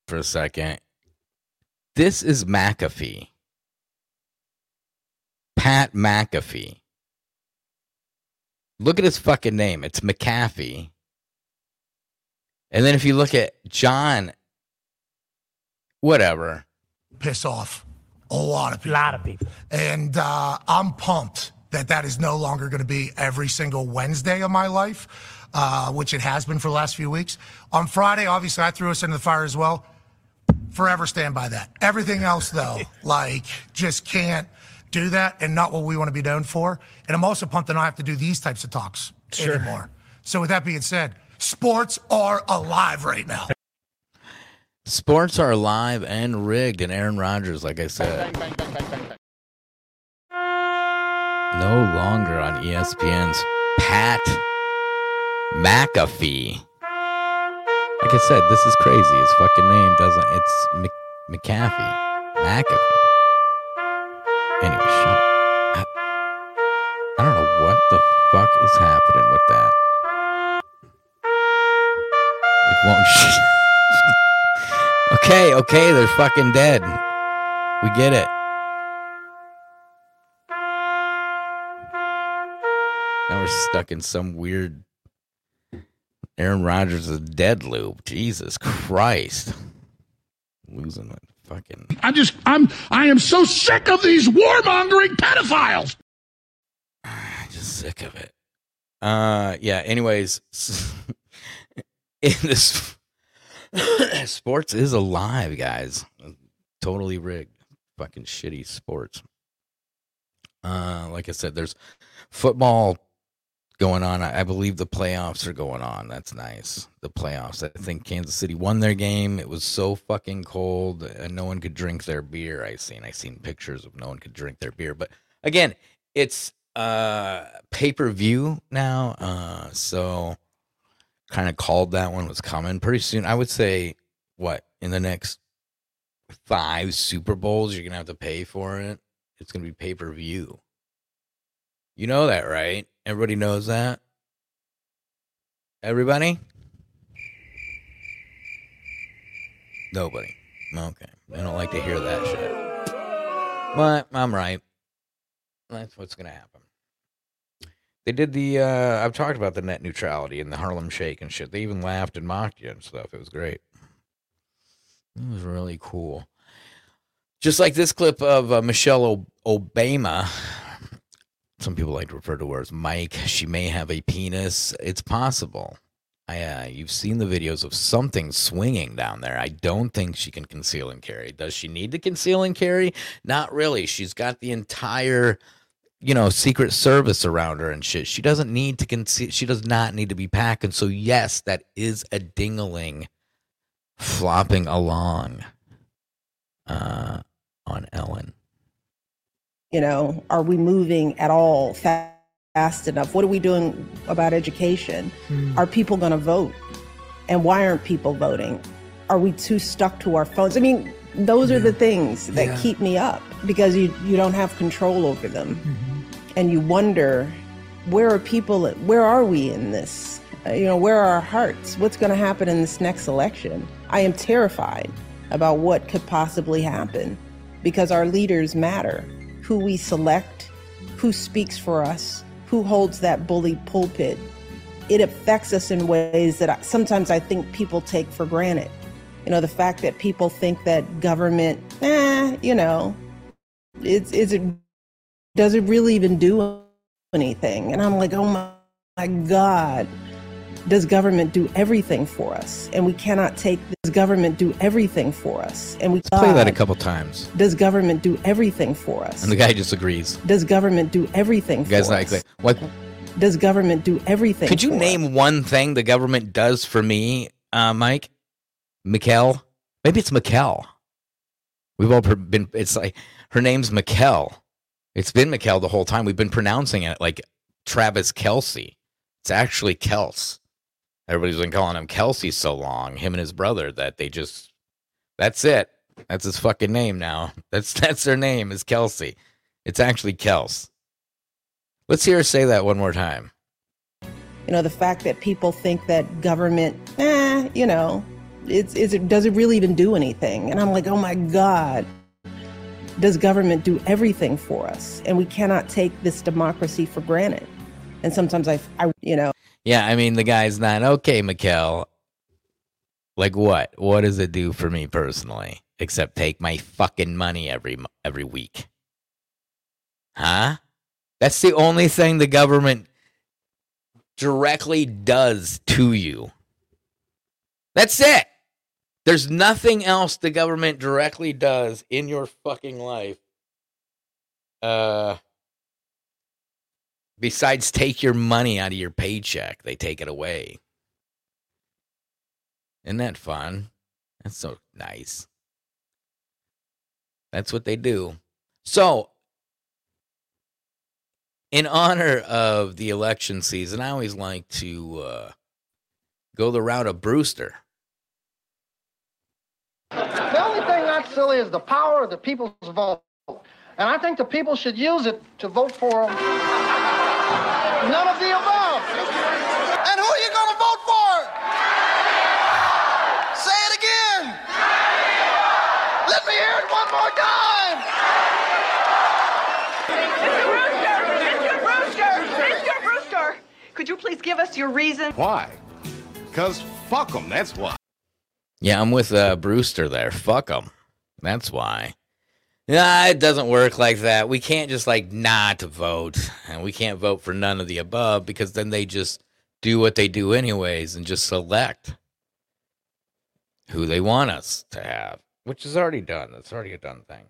For a second, this is McAfee. Pat McAfee. Look at his fucking name. It's McAfee. And then if you look at John, whatever. piss off a lot of people. A lot of people. And uh, I'm pumped that that is no longer going to be every single Wednesday of my life, uh, which it has been for the last few weeks. On Friday, obviously, I threw us into the fire as well. Forever stand by that. Everything else, though, like, just can't do that and not what we want to be known for. And I'm also pumped that I don't have to do these types of talks Sure. anymore. So, with that being said, sports are alive right now. Sports are alive and rigged, and Aaron Rodgers, like I said, no longer on ESPN's Pat McAfee. Like I said, this is crazy. His fucking name doesn't. It's Mc, McAfee. McAfee. Anyway, shut up. I, don't know what the fuck is happening with that. It won't. Sh- okay, okay, they're fucking dead. We get it. Now we're stuck in some weird Aaron Rodgers is dead loop. Jesus Christ. Losing it. Fucking I'm just, I'm, I am so sick of these warmongering pedophiles. just sick of it. Uh yeah, anyways, in this sports is alive, guys. Totally rigged. Fucking shitty sports. Uh like I said, there's football going on. I, believe the playoffs are going on. That's nice. The playoffs. I think Kansas City won their game. It was so fucking cold and no one could drink their beer. I seen I seen pictures of no one could drink their beer. But again, it's uh pay-per-view now. Uh so kind of called that one was coming pretty soon. I would say what in the next five Super Bowls you're gonna have to pay for it. It's gonna be pay-per-view. You know that, right? Everybody knows that. Everybody? Nobody. Okay. I don't like to hear that shit. But I'm right. That's what's going to happen. They did the, uh, I've talked about the net neutrality and the Harlem Shake and shit. They even laughed and mocked you and stuff. It was great. It was really cool. Just like this clip of uh, Michelle Obama. Some people like to refer to her as Mike. She may have a penis. It's possible. I, uh, you've seen the videos of something swinging down there. I don't think she can conceal and carry. Does she need to conceal and carry? Not really. She's got the entire, you know, Secret Service around her and shit. She doesn't need to conceal. She does not need to be packing. So yes, that is a dingaling flopping along uh, on Ellen. You know, are we moving at all fa- fast enough? What are we doing about education? Hmm. Are people going to vote? And why aren't people voting? Are we too stuck to our phones? I mean, those are the things that Yeah. keep me up because you, you don't have control over them. And you wonder, where are people, where are we in this? Uh, you know, where are our hearts? What's going to happen in this next election? I am terrified about what could possibly happen because our leaders matter. Who we select, who speaks for us, who holds that bully pulpit. It affects us in ways that I, sometimes I think people take for granted. You know, the fact that people think that government, eh, you know, it's is it does it really even do anything? And I'm like, oh my, my God, does government do everything for us? And we cannot take this government do everything for us. And we Let's Play that a couple times. Does government do everything for us? And the guy just agrees. Does government do everything The guy's for not us? like, what? Does government do everything? Could you for us? name one thing the government does for me, uh, Mike? Mikkel? Maybe it's Mikkel. We've all been, it's like, her name's Mikkel. It's been Mikkel the whole time. We've been pronouncing it like Travis Kelsey. It's actually Kels. Everybody's been calling him Kelsey so long, him and his brother, that they just, that's it. That's his fucking name now. That's, that's their name is Kelsey. It's actually Kels. Let's hear her say that one more time. You know, the fact that people think that government, eh, you know, it's is it does it really even do anything? And I'm like, oh my God, does government do everything for us? And we cannot take this democracy for granted. And sometimes I, I you know, Yeah, I mean the guy's not okay, Mikkel. Like what? What does it do for me personally? Except take my fucking money every every week. Huh? That's the only thing the government directly does to you. That's it. There's nothing else the government directly does in your fucking life. Uh besides take your money out of your paycheck, they take it away. Isn't that fun? That's so nice. That's what they do. So, in honor of the election season, I always like to uh, go the route of Brewster. The only thing that's silly is the power of the people's vote. And I think the people should use it to vote for none of the above. And who are you going to vote for? Say it again. Let me hear it one more time! Mr. Brewster, Mr. Brewster! Mr. Brewster! Could you please give us your reason? Why? Because fuck them, that's why. Yeah, I'm with uh, Brewster there. Fuck them. That's why. Nah, it doesn't work like that. We can't just like not vote, and we can't vote for none of the above because then they just do what they do anyways and just select who they want us to have, which is already done. That's already a done thing.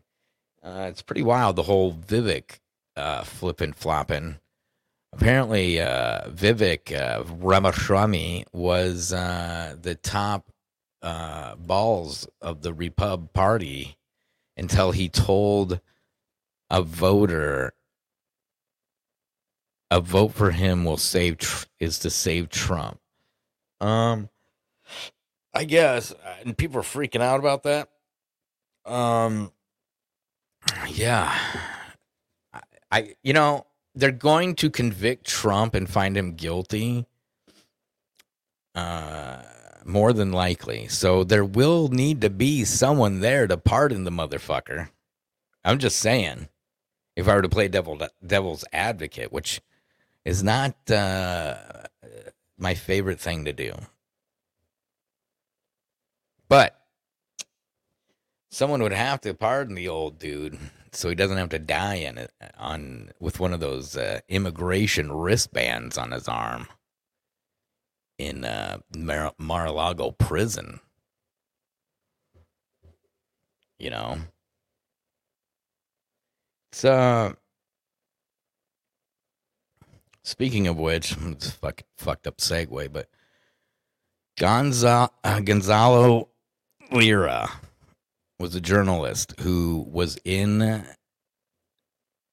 Uh, it's pretty wild the whole Vivek uh, flipping flopping. Apparently, uh, Vivek uh, Ramaswamy was uh, the top uh, balls of the Repub Party until he told a voter a vote for him will save tr- is to save Trump. Um, I guess, uh, and people are freaking out about that. Um, yeah, I, I you know they're going to convict Trump and find him guilty. Uh, more than likely. So there will need to be someone there to pardon the motherfucker. I'm just saying. If I were to play devil devil's advocate, which is not uh, my favorite thing to do. But someone would have to pardon the old dude so he doesn't have to die in it on with one of those uh, immigration wristbands on his arm in uh, Mar- Mar-a-Lago prison. You know, so speaking of which, it's a fuck, fucked up segue, but Gonza- uh, Gonzalo Lira was a journalist who was in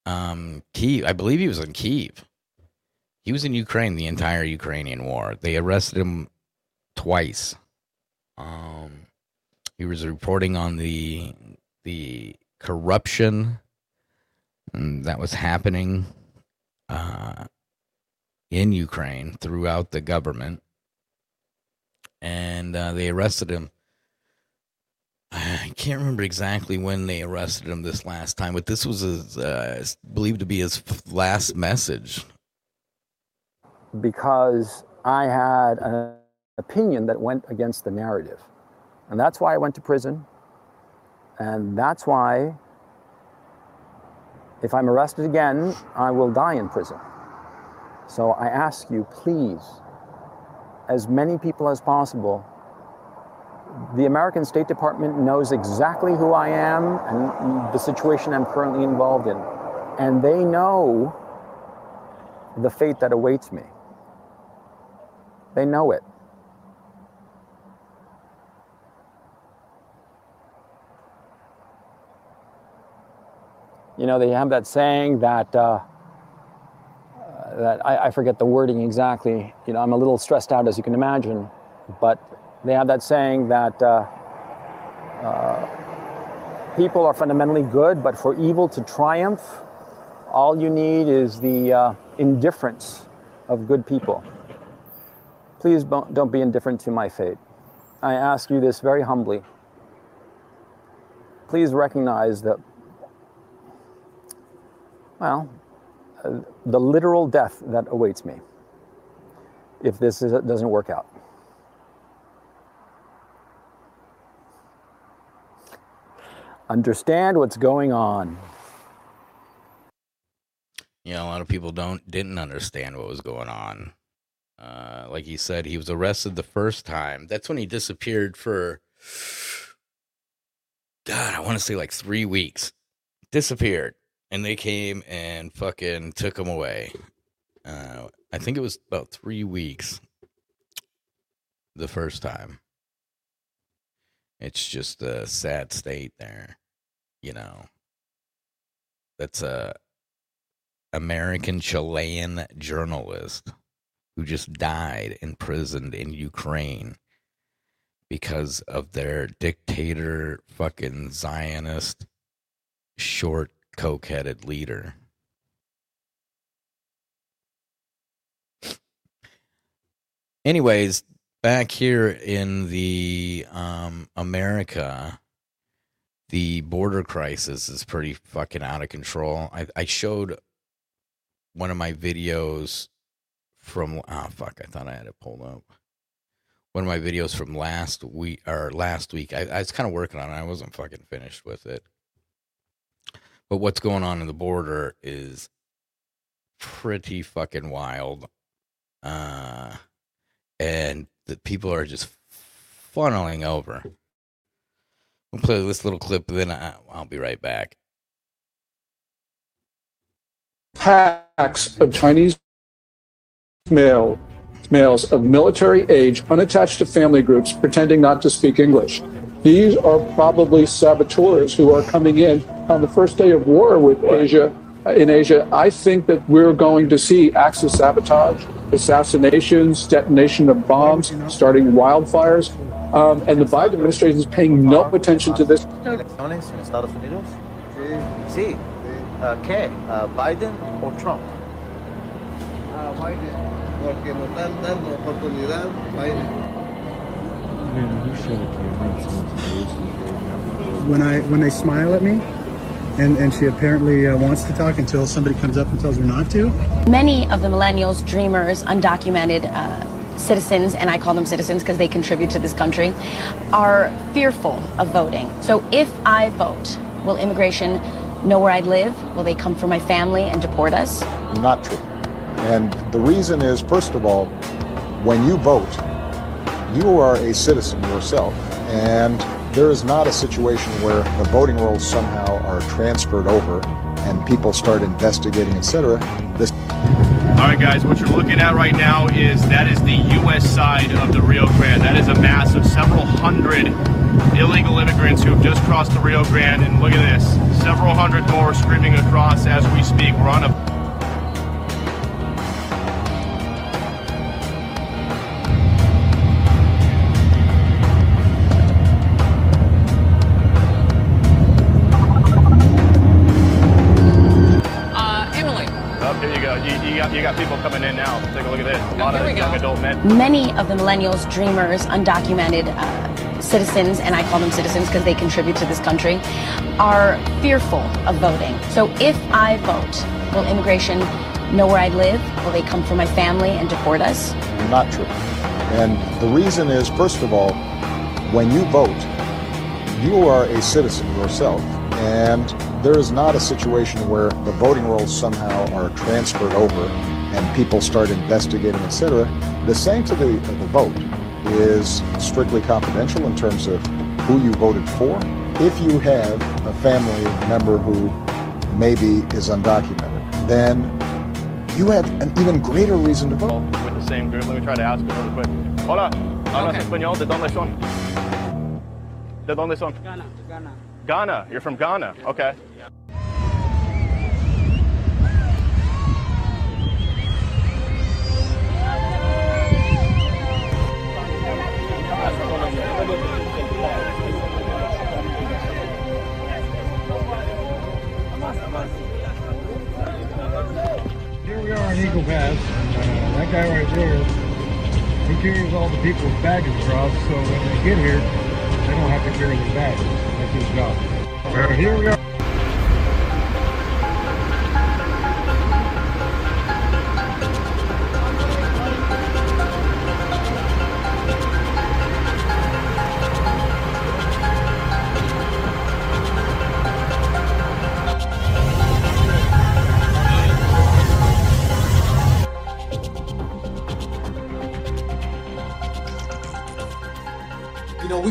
um, Kiev. I believe he was in Kiev he was in Ukraine the entire Ukrainian war. They arrested him twice. Um, he was reporting on the the corruption that was happening uh, in Ukraine throughout the government, and uh, they arrested him. I can't remember exactly when they arrested him this last time, but this was his, uh, believed to be his last message because I had an opinion that went against the narrative. And that's why I went to prison. And that's why, if I'm arrested again, I will die in prison. So I ask you, please, as many people as possible, the American State Department knows exactly who I am and the situation I'm currently involved in. And they know the fate that awaits me. They know it. You know, they have that saying that, uh, uh, that I, I forget the wording exactly. You know, I'm a little stressed out, as you can imagine, but they have that saying that uh, uh, people are fundamentally good, but for evil to triumph, all you need is the uh, indifference of good people. Please don't be indifferent to my fate. I ask you this very humbly. Please recognize that, well, uh, the literal death that awaits me if this is, doesn't work out. Understand what's going on. Know, a lot of people don't didn't understand what was going on. Uh, like he said, he was arrested the first time. That's when he disappeared for, God, I want to say like three weeks. Disappeared. And they came and fucking took him away. Uh, I think it was about three weeks the first time. It's just a sad state there, you know. That's a American Chilean journalist who just died imprisoned in Ukraine because of their dictator, fucking Zionist, short, coke headed leader. Anyways, back here in the um, America, the border crisis is pretty fucking out of control. I, I showed one of my videos from oh fuck, I thought I had it pulled up. One of my videos from last week or last week. I, I was kind of working on it. I wasn't fucking finished with it. But what's going on in the border is pretty fucking wild. Uh and the people are just funneling over. We'll play this little clip, then I, I'll be right back. packs of Chinese male males of military age, unattached to family groups, pretending not to speak English. These are probably saboteurs who are coming in on the first day of war with Asia. In Asia, I think that we're going to see acts of sabotage, assassinations, detonation of bombs, starting wildfires, um, and the Biden administration is paying no attention to this. elecciones en Sí. Ah, ¿Qué? Ah, ¿Biden or Trump? Biden, porque nos están dando oportunidad, Biden. when I when they smile at me, and and she apparently uh, wants to talk until somebody comes up and tells her not to. Many of the millennials, dreamers, undocumented uh, citizens, and I call them citizens because they contribute to this country, are fearful of voting. So if I vote, will immigration know where I live? Will they come for my family and deport us? Not true. And the reason is, first of all, when you vote, you are a citizen yourself. And there is not a situation where the voting rolls somehow are transferred over and people start investigating, etc. This All right, guys, what you're looking at right now is that is the U.S. side of the Rio Grande. That is a mass of several hundred illegal immigrants who have just crossed the Rio Grande. And look at this several hundred more screaming across as we speak. We're on a millennials, dreamers, undocumented uh, citizens, and I call them citizens because they contribute to this country, are fearful of voting. So if I vote, will immigration know where I live? Will they come for my family and deport us? not true. And the reason is, first of all, when you vote, you are a citizen yourself. And there is not a situation where the voting rolls somehow are transferred over and people start investigating, etc. The sanctity of the vote is strictly confidential in terms of who you voted for. If you have a family member who maybe is undocumented, then you have an even greater reason to vote. with the same group. Let me try to ask them really quick. Hola, hablas español? ¿De dónde son? ¿De dónde son? Ghana. Ghana. Ghana. You're from Ghana. Okay. That guy right there, he carries all the people's baggage across, so when they get here, they don't have to carry their baggage. That's his job. Uh, here we are.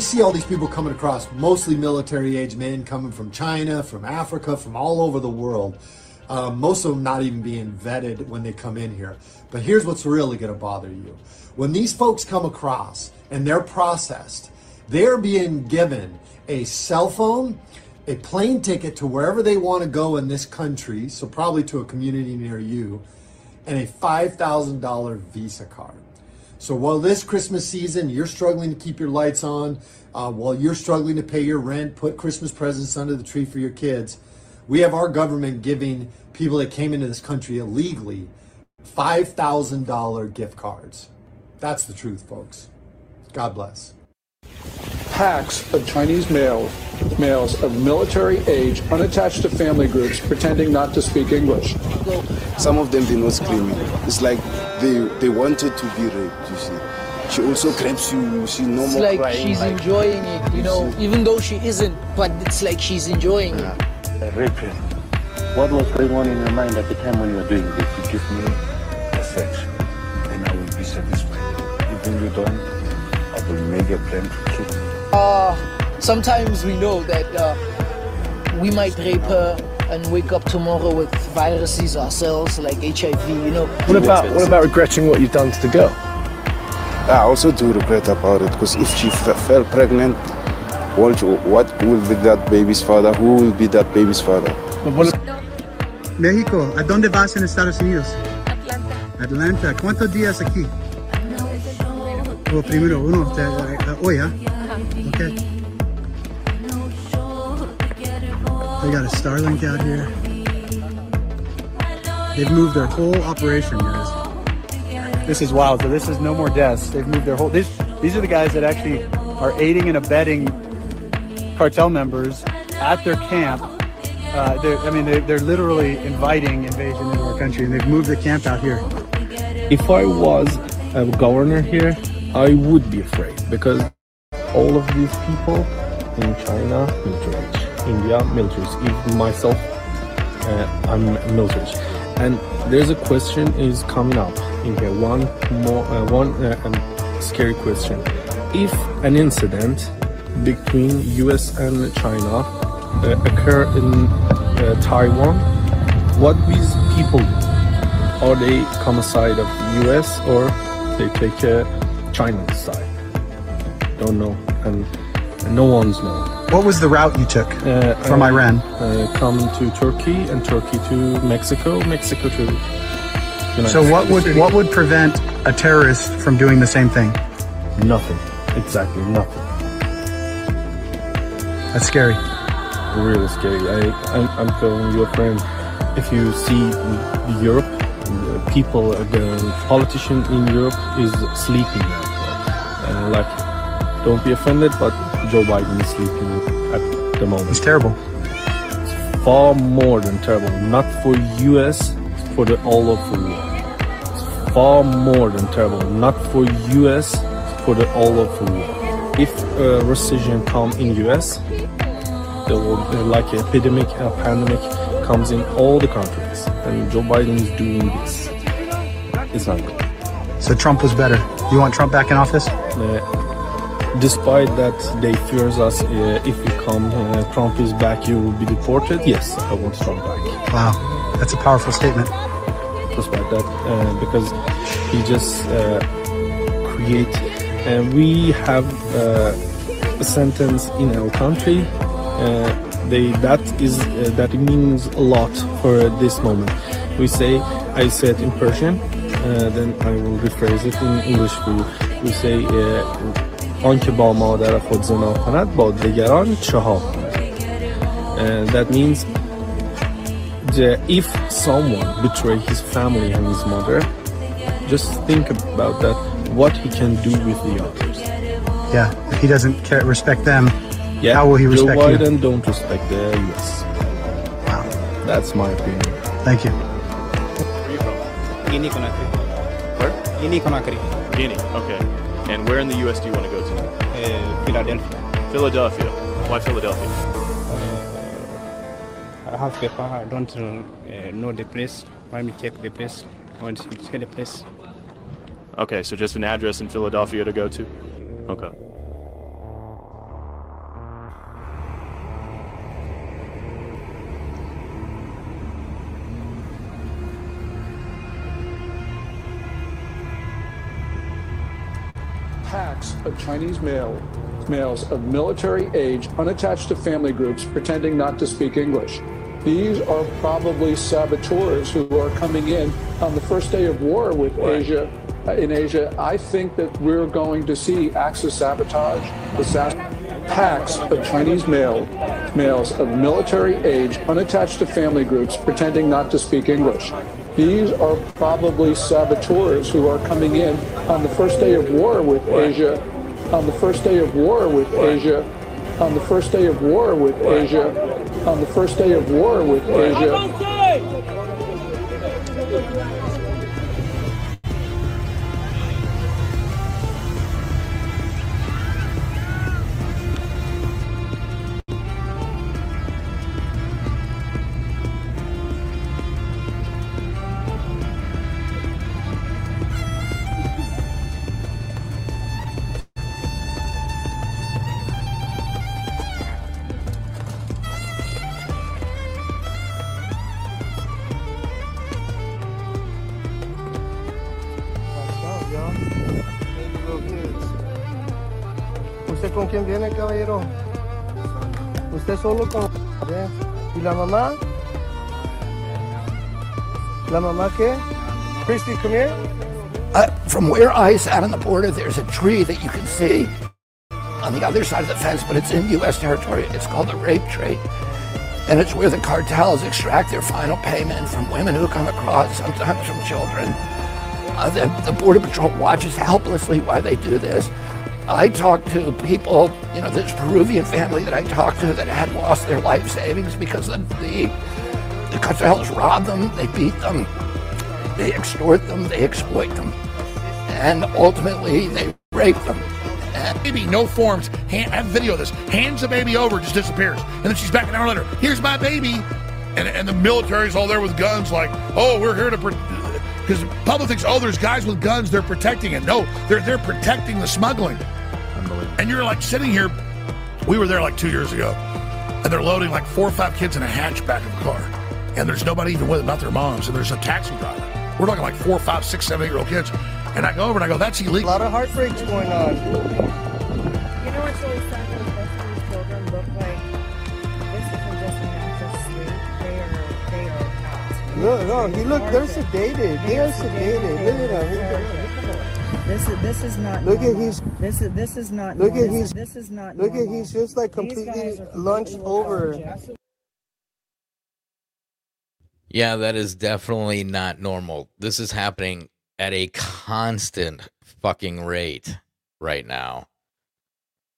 See all these people coming across, mostly military age men coming from China, from Africa, from all over the world. Uh, most of them not even being vetted when they come in here. But here's what's really going to bother you. When these folks come across and they're processed, they're being given a cell phone, a plane ticket to wherever they want to go in this country, so probably to a community near you, and a $5,000 Visa card. So while this Christmas season you're struggling to keep your lights on, uh, while you're struggling to pay your rent, put Christmas presents under the tree for your kids, we have our government giving people that came into this country illegally $5,000 gift cards. That's the truth, folks. God bless. Packs of Chinese males, males of military age, unattached to family groups, pretending not to speak English. Some of them they're not screaming. It's like they they wanted to be raped. You see, she also grabs you. She no It's more like crying. she's like- enjoying it, you know, even though she isn't, but it's like she's enjoying it. Rachel, what was going on in your mind at the time when you were doing this? You give me a sex, and I will be satisfied. Even you don't, I will make a plan to kill you. Uh, sometimes we know that uh, we might rape her and wake up tomorrow with viruses ourselves, like HIV, you know. What about what about regretting what you've done to the girl? I also do regret about it because if she f- fell pregnant, what, what will be that baby's father? Who will be that baby's father? México, ¿a dónde vas en Estados Unidos? Atlanta. Atlanta. ¿Cuántos días aquí? Oh, primero, uno, te- eh, hoy, ¿ah? They got a Starlink out here. They've moved their whole operation, guys. This is wild. So this is no more deaths. They've moved their whole. These these are the guys that actually are aiding and abetting cartel members at their camp. Uh, I mean, they're, they're literally inviting invasion into our country, and they've moved the camp out here. If I was a governor here, I would be afraid because all of these people in China, military age, India, military age, even myself, uh, I'm military. And there's a question is coming up in here. One more, uh, one uh, um, scary question. If an incident between U.S. and China uh, occur in uh, Taiwan, what these people do? Are they come aside of U.S. or they take uh, China's side? Don't know, and, and no one's know. What was the route you took Uh, from uh, Iran? Uh, coming to Turkey and Turkey to Mexico, Mexico to United So what States. would what would prevent a terrorist from doing the same thing? Nothing. Exactly nothing. That's scary. Really scary. I, I'm, I'm telling you, a friend, if you see Europe, the people, uh, the politician in Europe is sleeping now. Uh, like, don't be offended, but Joe Biden is sleeping at the moment. It's terrible. It's far more than terrible. Not for US, for the all of the world. It's far more than terrible. Not for US, for the all of the world. If a recession come in US, there will uh, like an epidemic, a pandemic comes in all the countries, and Joe Biden is doing this. It's not good. So Trump was better. You want Trump back in office? Uh, despite that they fears us, uh, if we come, uh, Trump is back, you will be deported. Yes, I want Trump back. Wow, that's a powerful statement. Despite that, uh, because he just uh, create. We have uh, a sentence in our country. Uh, they that is uh, that means a lot for this moment. We say, I said in Persian, uh, then I will rephrase it in English for you. We say, uh, آنکه با مادر خود زنا کند با دیگران چهار کند. And that means the, if someone betray his family and his mother, just think about that. What he can do with the others. Yeah, if he doesn't care, respect them, Yeah, how will he Joe respect you? Biden don't respect the U.S. Wow, that's my opinion. Thank you. Guinea Conakry. Where? Guinea Conakry. Guinea. Okay. And where in the U.S. do you want to go to? Uh, Philadelphia. Philadelphia. Why Philadelphia? I have paper. I don't uh, know the place. Let me check the place. I want to check the place. Okay, so just an address in Philadelphia to go to? Okay. Packs of Chinese male, males of military age, unattached to family groups, pretending not to speak English. These are probably saboteurs who are coming in on the first day of war with Asia. uh, In Asia, I think that we're going to see acts of sabotage, assassin, packs of Chinese male, males of military age, unattached to family groups, pretending not to speak English. These are probably saboteurs who are coming in on the first day of war with Asia. On the first day of war with Asia, on the first day of war with Asia, on the first day of war with Asia. Solo con... ¿Y la mamá? ¿La mamá qué? Christy, come here. Uh, from where I sat on the border, there's a tree that you can see on the other side of the fence, but it's in U.S. territory. It's called the rape tree. And it's where the cartels extract their final payment from women who come across, sometimes from children. Uh, the, the Border Patrol watches helplessly while they do this. I talked to people, you know, this Peruvian family that I talked to that had lost their life savings because the, the, the cartels robbed them, they beat them, they extort them, they exploit them, and ultimately they rape them. Baby, no forms. Hand, I have video of this. Hands the baby over, just disappears. And then she's back an hour later. Here's my baby. And, and the military's all there with guns, like, oh, we're here to. Because uh, the public thinks, oh, there's guys with guns, they're protecting it. No, they're, they're protecting the smuggling. And you're like sitting here. We were there like two years ago, and they're loading like four or five kids in a hatchback of a car. And there's nobody even with them, not their moms. And there's a taxi driver. We're talking like four, five, six, seven, eight year old kids. And I go over and I go, that's illegal. A lot of heartbreaks going on. You know what's really sad is most of these children look like this isn't just a natural sleep. They are they are not. No, no, he look, they're sedated. They are sedated. Look at him. This is this is not. Look at he's- This is this is not. Look at he's. This is not. Look at he's just like completely guys are lunched over. Yeah, that is definitely not normal. This is happening at a constant fucking rate right now.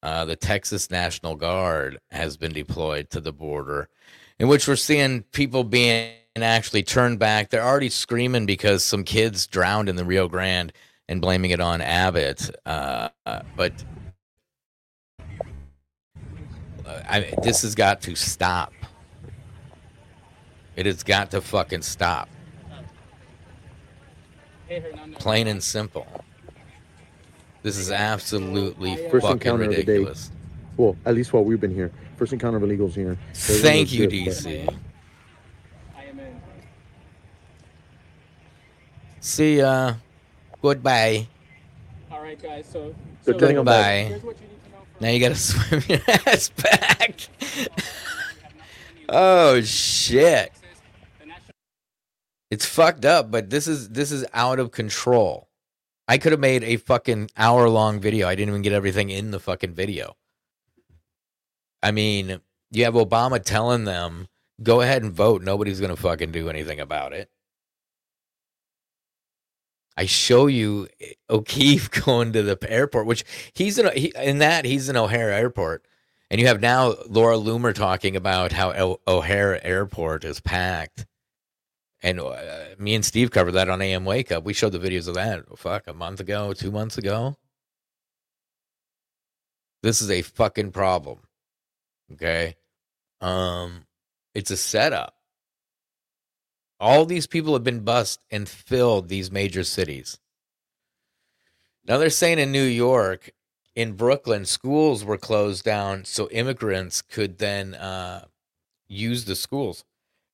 Uh, the Texas National Guard has been deployed to the border, in which we're seeing people being actually turned back. They're already screaming because some kids drowned in the Rio Grande and blaming it on Abbott. Uh, uh, but uh, I, this has got to stop. It has got to fucking stop. Plain and simple. This is absolutely First fucking encounter of the ridiculous. day. Well, at least while we've been here. First encounter of illegals here. Everything Thank was you, good, but- DC. See ya. Goodbye. All right, guys. So, They're turning Goodbye. Here's what you need to know Now you gotta swim your ass back. oh shit. It's fucked up, but this is this is out of control. I could have made a fucking hour long video. I didn't even get everything in the fucking video. I mean, you have Obama telling them, go ahead and vote. Nobody's gonna fucking do anything about it. I show you O'Keefe going to the airport, which he's in. He, in that he's in O'Hare Airport, and you have now Laura Loomer talking about how O- O'Hare Airport is packed. And uh, me and Steve covered that on AM Wake Up. We showed the videos of that. Fuck, a month ago, two months ago. This is a fucking problem. Okay, um, it's a setup. All these people have been bussed and filled these major cities. Now they're saying in New York, in Brooklyn, schools were closed down so immigrants could then uh, use the schools.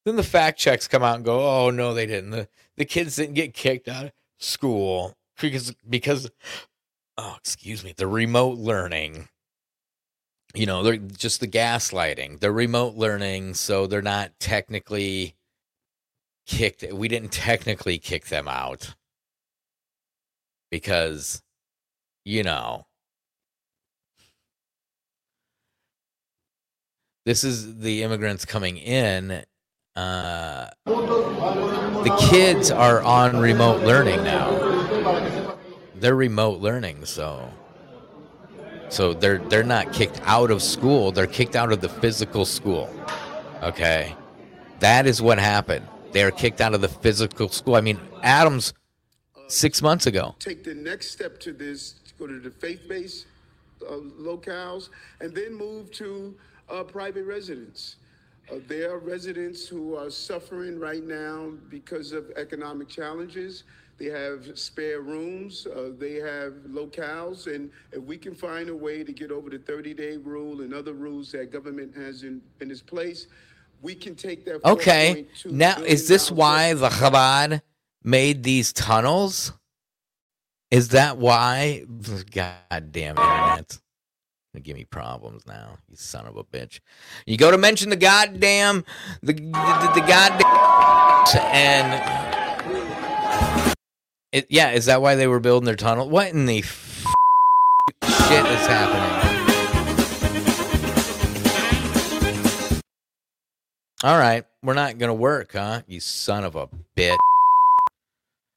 Then the fact checks come out and go, "Oh no, they didn't. The the kids didn't get kicked out of school because because oh, excuse me, the remote learning. You know, they're just the gaslighting. They're remote learning, so they're not technically kicked we didn't technically kick them out because you know this is the immigrants coming in uh the kids are on remote learning now they're remote learning so So they're they're not kicked out of school, they're kicked out of the physical school. Okay? That is what happened. They are kicked out of the physical school. I mean, Adams 6 months ago. take the next step to this, to go to the faith-based uh, locales, and then move to uh, private residents. Uh, there are residents who are suffering right now because of economic challenges. They have spare rooms, uh, they have locales, and if we can find a way to get over the 30-day rule and other rules that government has in, in its place, we can take that. Okay. Now, is this why the Chabad made these tunnels? Is that why? God damn internet. Gonna give me problems now, you son of a bitch. You go to mention the goddamn the the, the goddamn and it yeah, is that why they were building their tunnel? What in the f- shit is happening? All right, we're not gonna work, huh? You son of a bitch.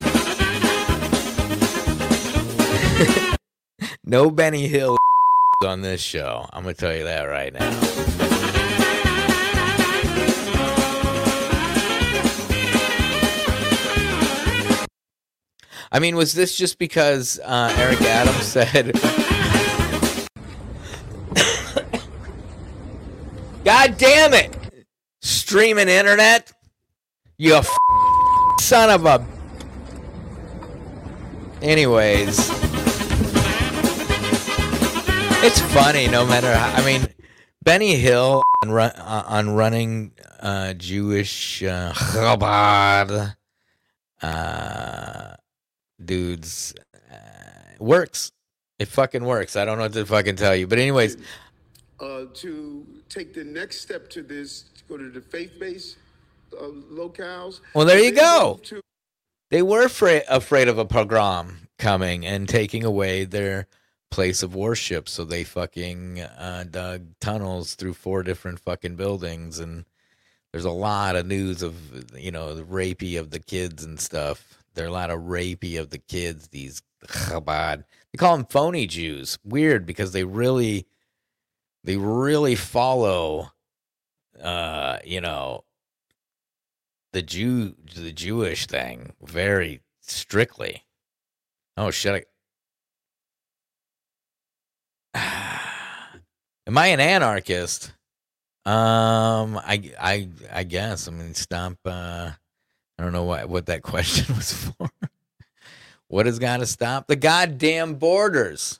no Benny Hill on this show. I'm gonna tell you that right now. I mean, was this just because uh, Eric Adams said? God damn it! Streaming internet, you f- son of a. Anyways, it's funny. No matter how. I mean, Benny Hill on, run, uh, on running uh, Jewish uh, Chabad uh, dudes uh, works. It fucking works. I don't know what to fucking tell you. But anyways, uh, to take the next step to this, go to the faith-based uh, locales. well, there you go. to- They were afraid afraid of a pogrom coming and taking away their place of worship, so they fucking uh, dug tunnels through four different fucking buildings, and there's a lot of news of you know the rapey of the kids and stuff. There are a lot of rapey of the kids. These Chabad, they call them phony Jews. Weird because they really, they really follow, uh, you know, the Jew the Jewish thing very strictly. Oh shit! I... Am I an anarchist? Um, I I I guess. I mean, stop. Uh, I don't know what what that question was for. what has got to stop the goddamn borders?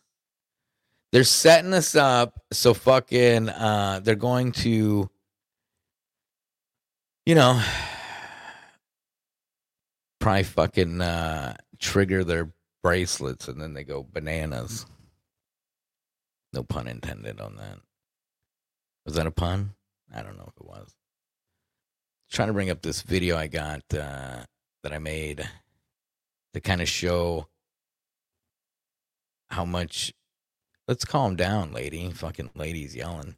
They're setting us up so fucking. Uh, they're going to. You know, probably fucking uh, trigger their bracelets and then they go bananas. No pun intended on that. Was that a pun? I don't know if it was. Trying to bring up this video I got uh, that I made to kind of show how much. Let's calm down, lady. Fucking ladies yelling.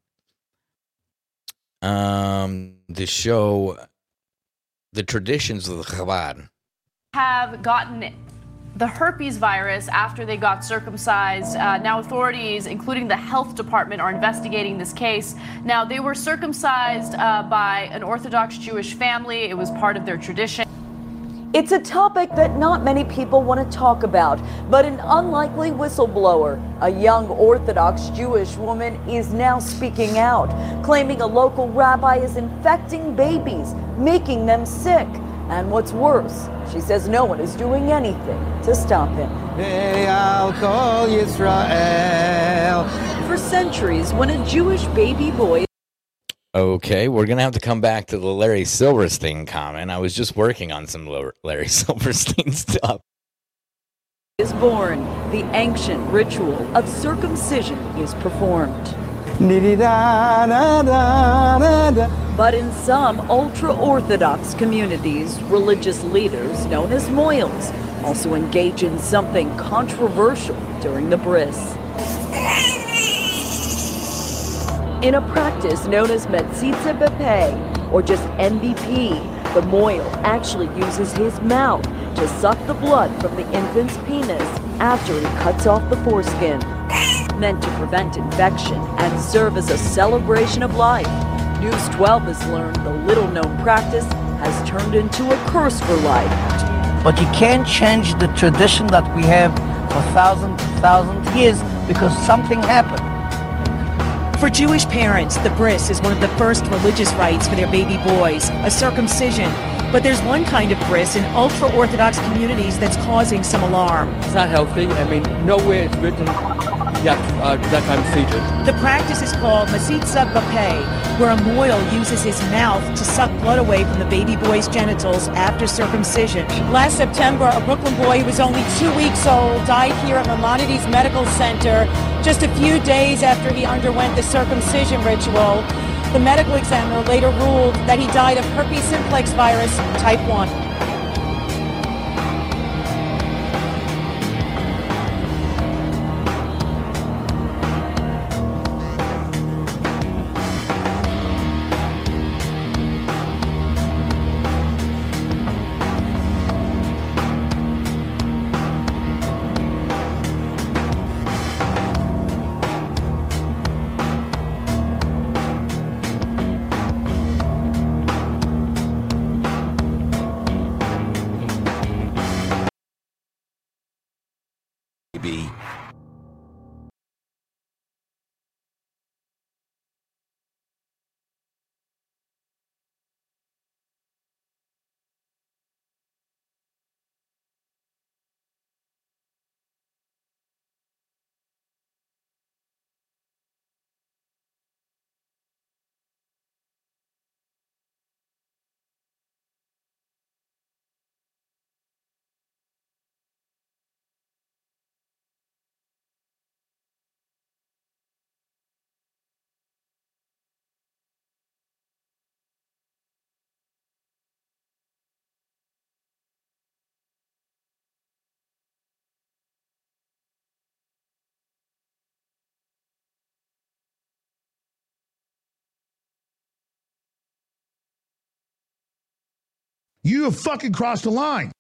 Um, the show the traditions of the Chabad. have gotten the herpes virus after they got circumcised. Uh, now, authorities, including the health department, are investigating this case. Now, they were circumcised uh, by an Orthodox Jewish family, it was part of their tradition. It's a topic that not many people want to talk about, but an unlikely whistleblower, a young Orthodox Jewish woman, is now speaking out, claiming a local rabbi is infecting babies, making them sick. And what's worse, she says no one is doing anything to stop him. Hey, I'll call Yisrael. For centuries, when a Jewish baby boy Okay, we're gonna have to come back to the Larry Silverstein comment. I was just working on some Larry Silverstein stuff. is born, the ancient ritual of circumcision is performed. But in some ultra Orthodox communities, religious leaders known as mohels also engage in something controversial during the bris. In a practice known as Metzitzah B'peh, or just MBP, the mohel actually uses his mouth to suck the blood from the infant's penis after he cuts off the foreskin. meant to prevent infection and serve as a celebration of life. News 12 has learned the little known practice has turned into a curse for life. But you can't change the tradition that we have for thousands and thousands of years because something happened. For Jewish parents, the bris is one of the first religious rites for their baby boys, a circumcision. But there's one kind of bris in ultra Orthodox communities that's causing some alarm. It's not healthy. I mean, nowhere it's written yeah, uh, that kind of procedure. The practice is called Metzitzah B'peh, where a mohel uses his mouth to suck blood away from the baby boy's genitals after circumcision. Last September, a Brooklyn boy who was only two weeks old died here at Maimonides Medical Center just a few days after he underwent the circumcision ritual. The medical examiner later ruled that he died of herpes simplex virus type 1. You have fucking crossed the line.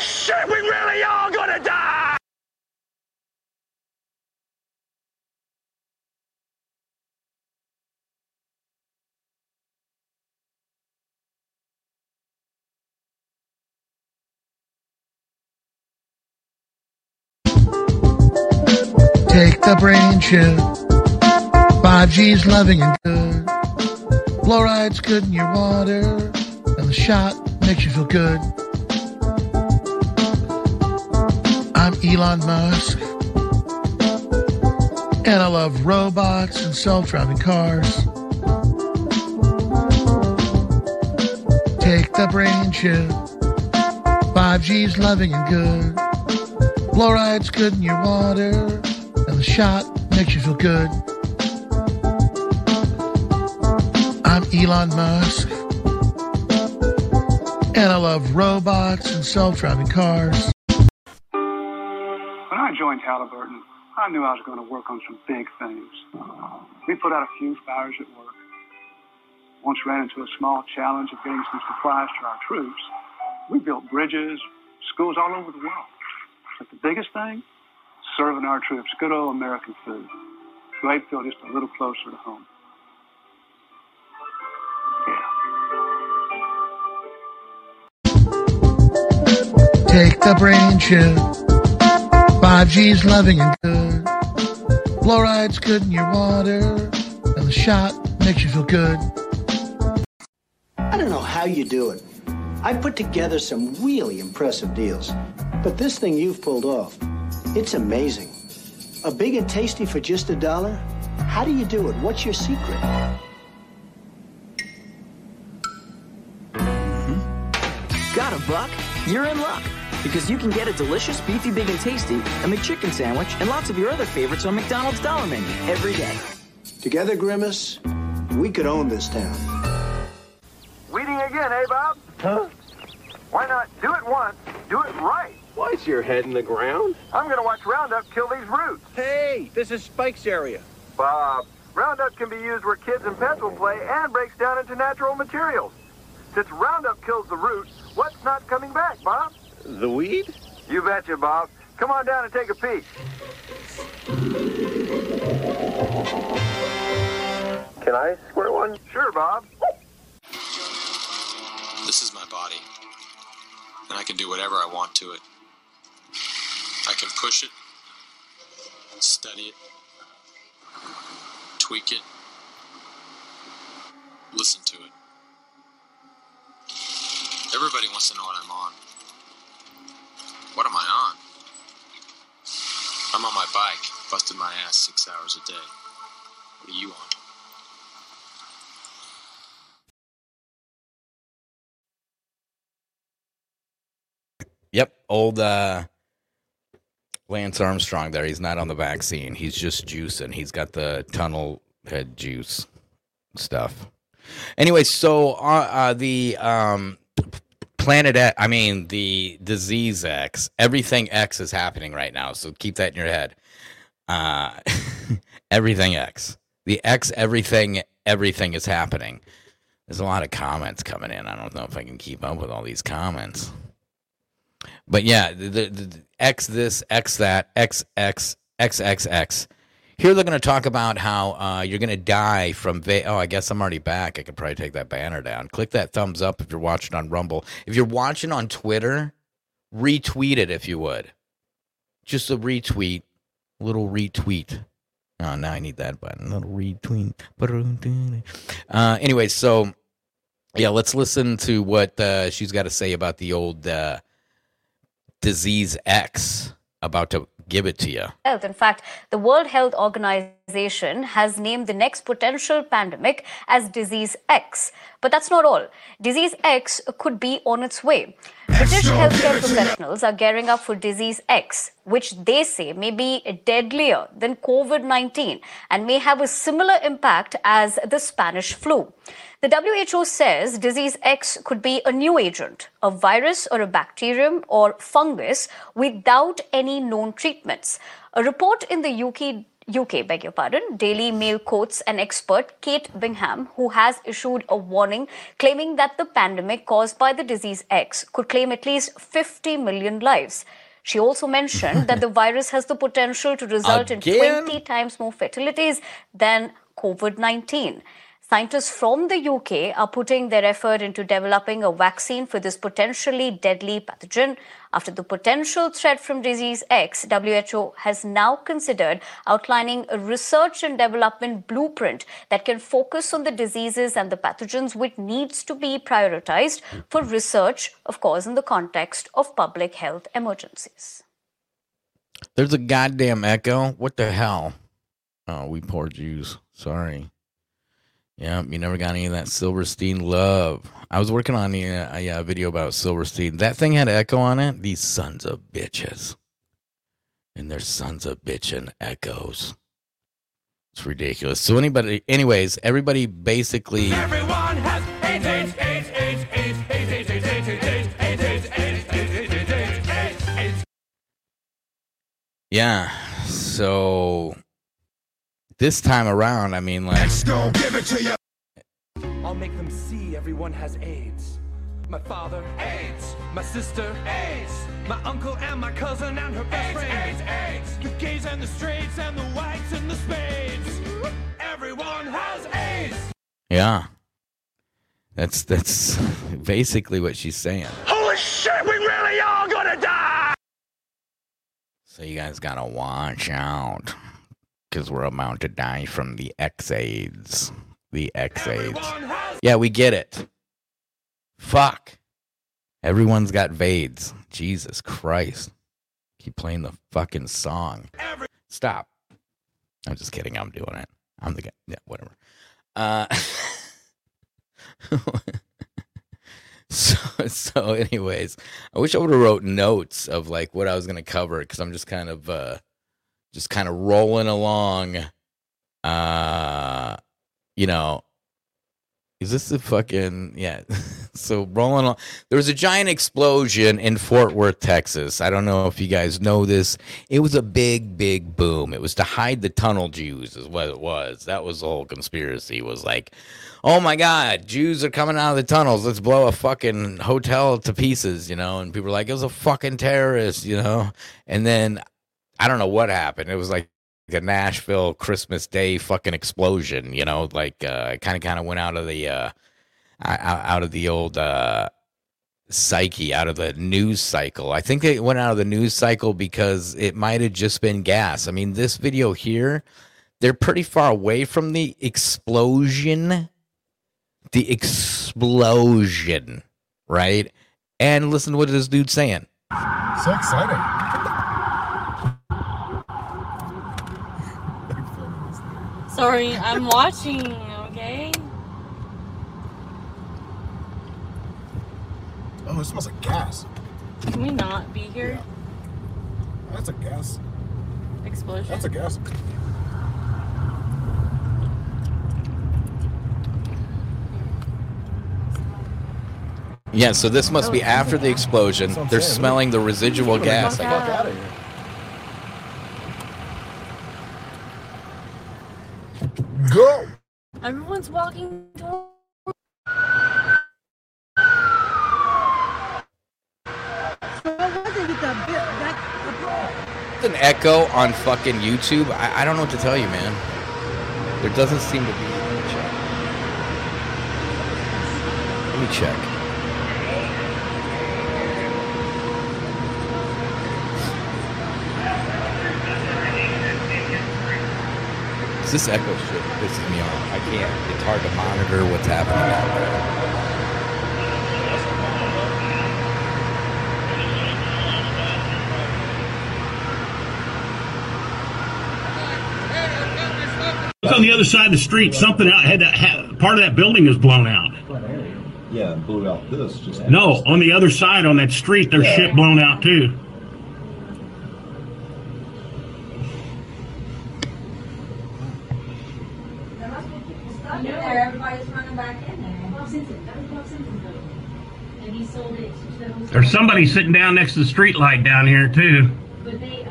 Shit, we really are gonna die! Take the brain chill. 5G's loving and good. Fluoride's good in your water. And the shot makes you feel good. I'm Elon Musk. And I love robots and self-driving cars. Take the brain chill. 5G's loving and good. Fluoride's good in your water. And the shot makes you feel good. I'm Elon Musk. And I love robots and self-driving cars. Joined Halliburton, I knew I was going to work on some big things. We put out a few fires at work. Once ran into a small challenge of getting some supplies to our troops. We built bridges, schools all over the world. But the biggest thing, serving our troops good old American food. Feel just a little closer to home. Yeah. Take the brain chill. 5G's loving and good. Fluoride's good in your water. And the shot makes you feel good. I don't know how you do it. I put together some really impressive deals. But this thing you've pulled off, it's amazing. A big and tasty for just a dollar? How do you do it? What's your secret? Got a buck? You're in luck. Because you can get a delicious beefy big and tasty, a McChicken sandwich, and lots of your other favorites on McDonald's Dollar Menu every day. Together, Grimace, we could own this town. Weeding again, eh, Bob? Huh? Why not do it once, do it right? Why's your head in the ground? I'm gonna watch Roundup kill these roots. Hey, this is Spike's area. Bob, Roundup can be used where kids and pets will play and breaks down into natural materials. Since Roundup kills the roots, what's not coming back, Bob? The weed? You betcha, Bob. Come on down and take a peek. Can I squirt one? Sure, Bob. This is my body, and I can do whatever I want to it. I can push it, study it, tweak it, listen to it. Everybody wants to know what I'm on. What am I on? I'm on my bike, busting my ass six hours a day. What are you on? Yep, old uh, Lance Armstrong. There, he's not on the vaccine. He's just juicing. He's got the tunnel head juice stuff. Anyway, so uh, uh, the um, Planet X, I mean the disease X, everything X is happening right now. So keep that in your head. Uh, everything X, the X, everything, everything is happening. There's a lot of comments coming in. I don't know if I can keep up with all these comments. But yeah, the, the, the X this, X that, X X X X X. Here they're going to talk about how uh, you're going to die from. Va- oh, I guess I'm already back. I could probably take that banner down. Click that thumbs up if you're watching on Rumble. If you're watching on Twitter, retweet it if you would. Just a retweet, little retweet. Oh, now I need that button. Little retweet. Uh, anyway, so yeah, let's listen to what uh, she's got to say about the old uh, disease X. About to give it to you. health. In fact, the World Health Organization has named the next potential pandemic as Disease X. But that's not all. Disease X could be on its way. British healthcare professionals are gearing up for Disease X, which they say may be deadlier than COVID 19 and may have a similar impact as the Spanish flu. The WHO says disease X could be a new agent, a virus or a bacterium or fungus without any known treatments. A report in the UK UK, beg your pardon, Daily Mail quotes an expert, Kate Bingham, who has issued a warning claiming that the pandemic caused by the disease X could claim at least 50 million lives. She also mentioned that the virus has the potential to result Again? in 20 times more fatalities than COVID 19. Scientists from the UK are putting their effort into developing a vaccine for this potentially deadly pathogen. After the potential threat from disease X, WHO has now considered outlining a research and development blueprint that can focus on the diseases and the pathogens which needs to be prioritized for research, of course, in the context of public health emergencies. There's a goddamn echo. What the hell? Oh, we poor Jews. Sorry. Yeah, you never got any of that Silverstein love. I was working on uh, a, uh video about Silverstein. That thing had echo on it. These sons of bitches. And their sons of bitchin' echoes. It's ridiculous. So anybody, anyways, everybody basically. Everyone has AIDS, AIDS, AIDS. Yeah. so this time around, I mean, like, give it to you. I'll make them see everyone has AIDS. My father, AIDS. My sister, AIDS. My uncle and my cousin and her best friend. AIDS, AIDS. The gays and the straights and the whites and the spades. Everyone has AIDS. yeah, that's that's basically what she's saying. Holy shit, we really are gonna die! So you guys gotta watch out, because we're about to die from the X AIDS. The X AIDS. Yeah, we get it. Fuck. Everyone's got Vades. Jesus Christ. Keep playing the fucking song. Stop. I'm just kidding. I'm doing it. I'm the guy. Yeah, whatever. Uh, so, so, anyways, I wish I would have wrote notes of like what I was gonna cover because I'm just kind of, uh, just kind of rolling along. Uh, you know, is this the fucking yeah? so rolling on. There was a giant explosion in Fort Worth, Texas. I don't know if you guys know this. It was a big, big boom. It was to hide the tunnel Jews, is what it was. That was the whole conspiracy. Was like, oh my god, Jews are coming out of the tunnels. Let's blow a fucking hotel to pieces, you know. And people were like, it was a fucking terrorist, you know. And then I don't know what happened. It was like a Nashville Christmas Day fucking explosion, you know, like uh kind of kind of went out of the uh out, of the old uh psyche, out of the news cycle. I think it went out of the news cycle because it might have just been gas. I mean, this video here, they're pretty far away from the explosion. The explosion, right? And listen to what this dude's saying. So exciting. Sorry, I'm watching, okay? Oh, it smells like gas. Can we not be here? That's a gas. Explosion. That's a gas. Yeah, so this must be oh, after the explosion. That's what I'm They're saying. smelling the residual gas. fuck out of here. Go. Everyone's walking toward. an echo on fucking YouTube. I, I don't know what to tell you, man. There doesn't seem to be. Let me check. This echo shit pisses me off. I can't. It's hard to monitor what's happening out there. Look on the other side of the street. Something out had that ha, part of that building is blown out. Yeah, and blew out this just. No, on the other side on that street, there's shit blown out too. there, everybody's running back in there. And he sold it sitting down next to the street light down here too. But they, uh,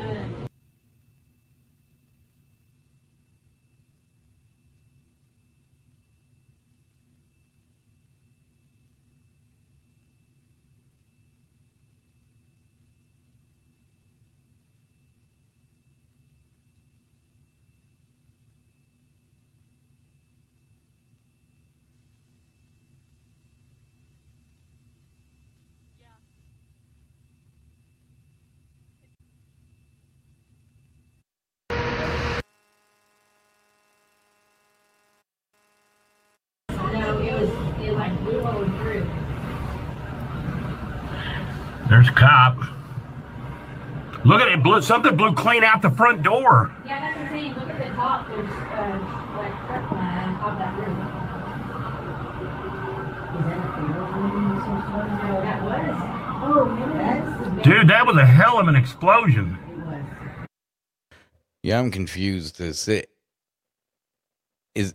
no, it was, it like blew all through. There's a cop. Look at it, blew something blew clean out the front door. Yeah, that's the thing. Look at the top. There's uh, like crap line on top of that roof. No, that was. Oh, maybe that's the Dude, that was a hell of an explosion. Yeah, I'm confused. Is it is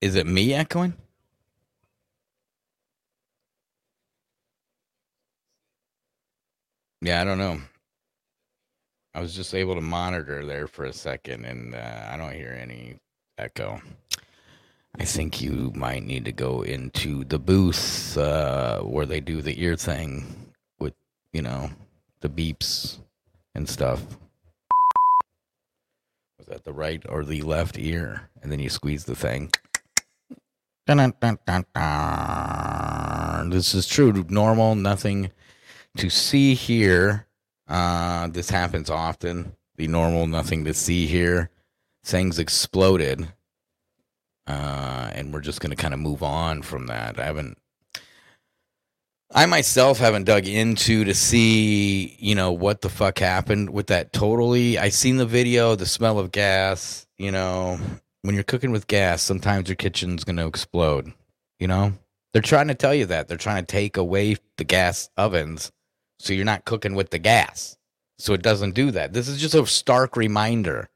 is it me echoing? Yeah, I don't know. I was just able to monitor there for a second, and uh, I don't hear any echo. I think you might need to go into the booth uh, where they do the ear thing with, you know, the beeps and stuff. Was that the right or the left ear? And then you squeeze the thing. This is true, normal, nothing to see here. Uh, this happens often. The normal, nothing to see here. Things exploded. Uh, and we're just going to kind of move on from that. I haven't, I myself haven't dug into to see, you know, what the fuck happened with that totally. I seen the video, the smell of gas, you know, when you're cooking with gas, sometimes your kitchen's going to explode, you know? They're trying to tell you that. They're trying to take away the gas ovens so you're not cooking with the gas. So it doesn't do that. This is just a stark reminder.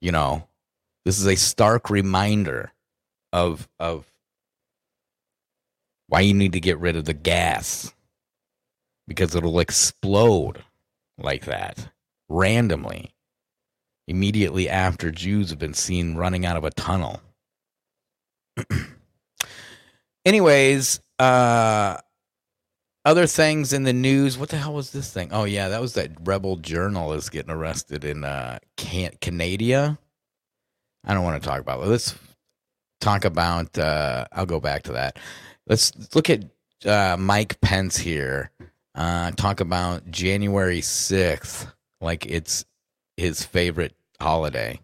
You know, this is a stark reminder of of why you need to get rid of the gas because it'll explode like that randomly immediately after Jews have been seen running out of a tunnel. Anyways, uh other things in the news. What the hell was this thing? Oh yeah, that was that rebel journalist getting arrested in uh Can- Canada. I don't want to talk about it. Let's talk about uh I'll go back to that. Let's look at uh Mike Pence here. Uh talk about January 6th like it's his favorite holiday.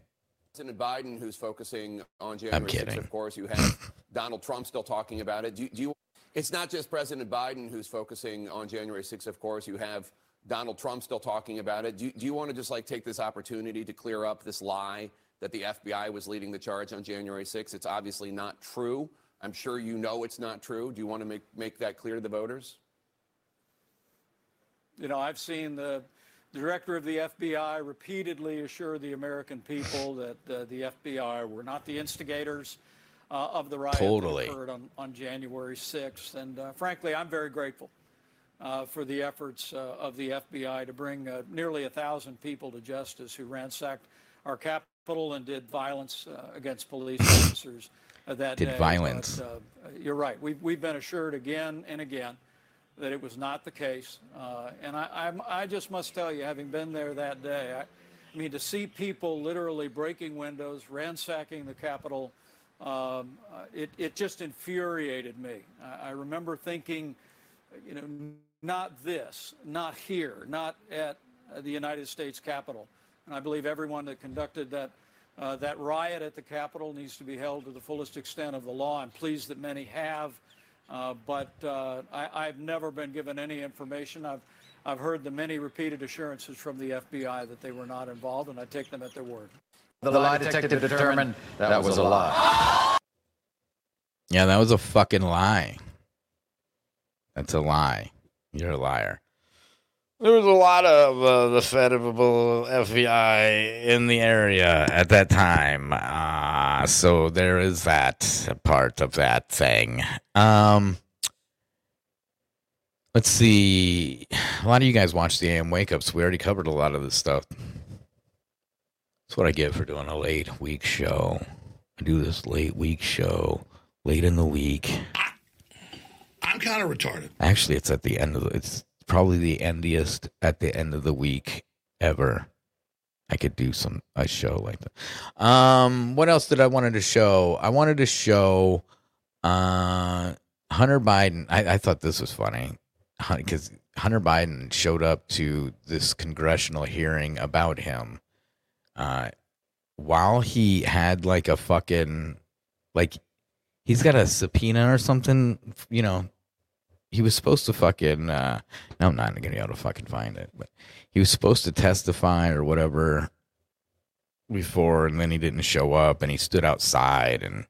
President Biden, who's focusing on January 6th, kidding. of course, you have Donald Trump still talking about it. Do, do you? It's not just President Biden who's focusing on January 6th, of course. You have Donald Trump still talking about it. Do, you- do you want to just like take this opportunity to clear up this lie that the FBI was leading the charge on January 6th? It's obviously not true. I'm sure you know it's not true. Do you want to make, make that clear to the voters? You know, I've seen the director of the FBI repeatedly assure the American people that uh, the FBI were not the instigators uh, of the riot Totally. that occurred on, on January 6th. And uh, frankly, I'm very grateful uh, for the efforts uh, of the FBI to bring uh, nearly a thousand people to justice who ransacked our capital and did violence uh, against police officers uh, that Did day. violence. But, uh, you're right. We've, we've been assured again and again that it was not the case. Uh, and I, I'm, I just must tell you, having been there that day, I, I mean, to see people literally breaking windows, ransacking the Capitol, um, uh, it, it just infuriated me. I, I remember thinking, you know, not this, not here, not at the United States Capitol. And I believe everyone that conducted that, uh, that riot at the Capitol needs to be held to the fullest extent of the law. I'm pleased that many have. Uh, but uh, I, I've never been given any information. I've, I've heard the many repeated assurances from the FBI that they were not involved, and I take them at their word. The lie detector determined that was a lie. Yeah, that was a fucking lie. That's a lie. You're a liar. There was a lot of uh, the federal FBI in the area at that time. Uh, so there is that part of that thing. Um, let's see. A lot of you guys watch the AM Wake Ups. We already covered a lot of this stuff. That's what I get for doing a late week show. I do this late week show late in the week. I'm kind of retarded. Actually, it's at the end of the, it's probably the endiest at the end of the week ever. I could do some a show like that. Um, what else did I wanted to show? I wanted to show uh Hunter Biden. I, I thought this was funny because Hunter Biden showed up to this congressional hearing about him uh while he had like a fucking like he's got a subpoena or something you know he was supposed to fucking uh no i'm not gonna be able to fucking find it but he was supposed to testify or whatever before and then he didn't show up and he stood outside and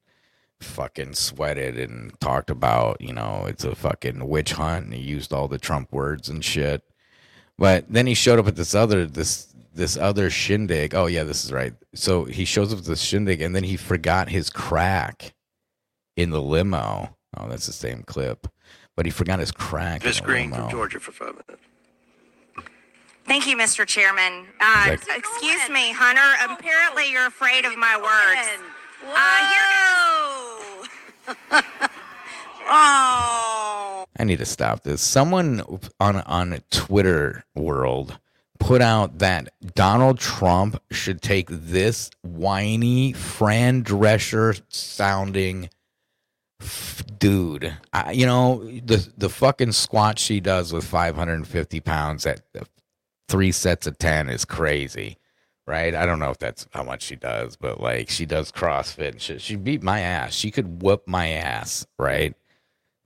fucking sweated and talked about you know it's a fucking witch hunt and he used all the trump words and shit. But then he showed up at this other this this other shindig oh yeah this is right so he shows up at this shindig and then he forgot his crack in the limo oh that's the same clip but he forgot his crack Miss in the Green limo. from Georgia for five minutes. Thank you, Mr. Chairman. Uh, Like- excuse me, Hunter. Apparently, you're afraid of my words. Uh, here oh. I need to stop this. Someone on on Twitter world put out that Donald Trump should take this whiny Fran Drescher sounding f- dude. I, you know the the fucking squat she does with 550 pounds at three sets of ten is crazy. Right? I don't know if that's how much she does, but like she does CrossFit. and She, she beat my ass. She could whoop my ass. Right?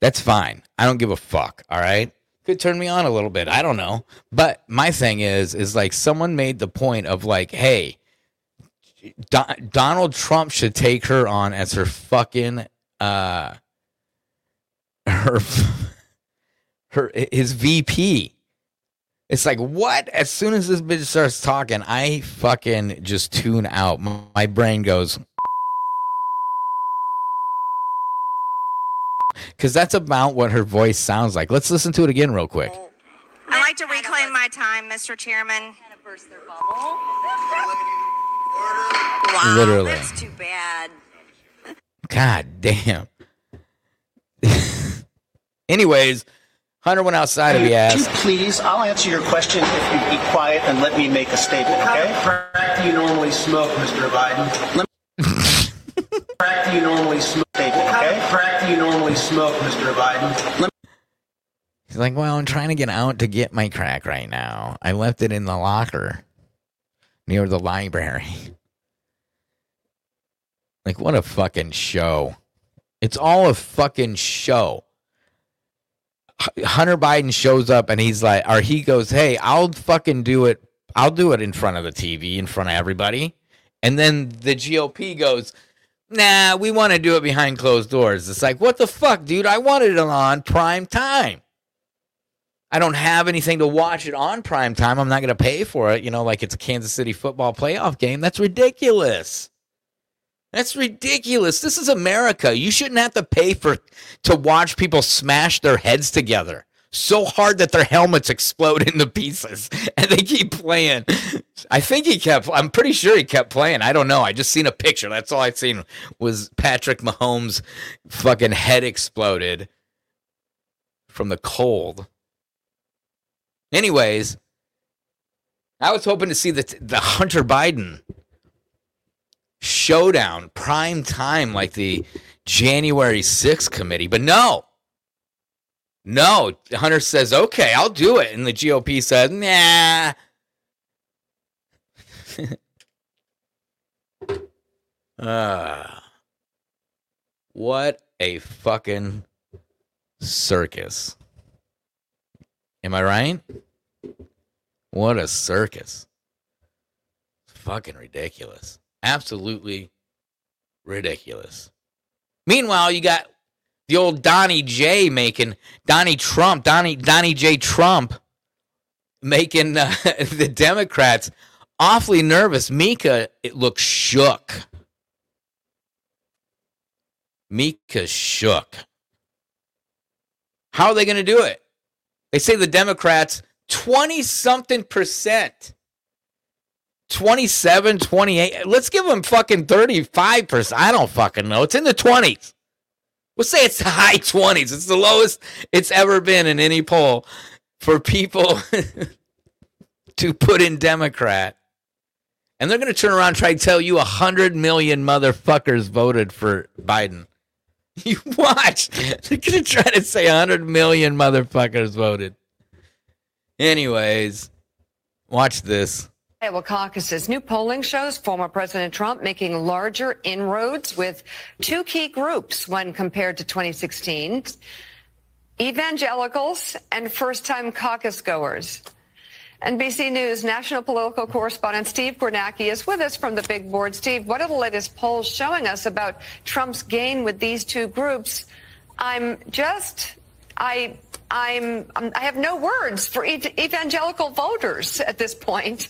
That's fine. I don't give a fuck. All right. Could turn me on a little bit. I don't know. But my thing is, is like someone made the point of like, hey, Don- Donald Trump should take her on as her fucking uh her her his VP. It's like what? As soon as this bitch starts talking, I fucking just tune out. My brain goes, because that's about what her voice sounds like. Let's listen to it again, real quick. I'd like to reclaim my time, Mr. Chairman. Wow, Literally. that's too bad. God damn. Anyways, Hunter went outside and he asked, Please, I'll answer your question if you be quiet and let me make a statement, okay? What kind of crack do you normally smoke, Mr. Biden? Crack do you normally smoke, okay? What kind of crack do you normally smoke, Mr. Biden? Let he's like, well, I'm trying to get out to get my crack right now. I left it in the locker near the library. Like, what a fucking show. It's all a fucking show. Hunter Biden shows up and he's like, or he goes, hey, I'll fucking do it. I'll do it in front of the TV, in front of everybody. And then the GOP goes, nah, we want to do it behind closed doors. It's like, what the fuck, dude? I wanted it on prime time. I don't have anything to watch it on prime time. I'm not going to pay for it, you know, like it's a Kansas City football playoff game. That's ridiculous. That's ridiculous. This is America. You shouldn't have to pay for to watch people smash their heads together so hard that their helmets explode into pieces and they keep playing. I think he kept I'm pretty sure he kept playing. I don't know. I just seen a picture. That's all I'd seen was Patrick Mahomes fucking head exploded from the cold. Anyways, I was hoping to see the the Hunter Biden showdown prime time like the January 6th committee, but no. No, Hunter says, "Okay, I'll do it." And the GOP said, "Nah." Ah. what a fucking circus. Am I right? What a circus. Fucking ridiculous. Absolutely ridiculous. Meanwhile, you got the old Donnie J making Donnie Trump, Donnie Donnie J Trump making uh, the Democrats awfully nervous. Mika it looks shook. Mika shook. How are they going to do it? They say the Democrats 20 something percent. 27, 28. Let's give them fucking 35%. I don't fucking know. It's in the 20s. We'll say it's the high 20s. It's the lowest it's ever been in any poll for people to put in Democrat. And they're going to turn around and try to tell you 100 million motherfuckers voted for Biden. You watch. They're to try to say 100 million motherfuckers voted. Anyways, watch this. Iowa caucuses. New polling shows former President Trump making larger inroads with two key groups when compared to 2016 evangelicals and first time caucus goers. NBC News national political correspondent Steve Kornacki is with us from the big board. Steve, what are the latest polls showing us about Trump's gain with these two groups? I'm just, I, I'm, I'm I have no words for ev- evangelical voters at this point.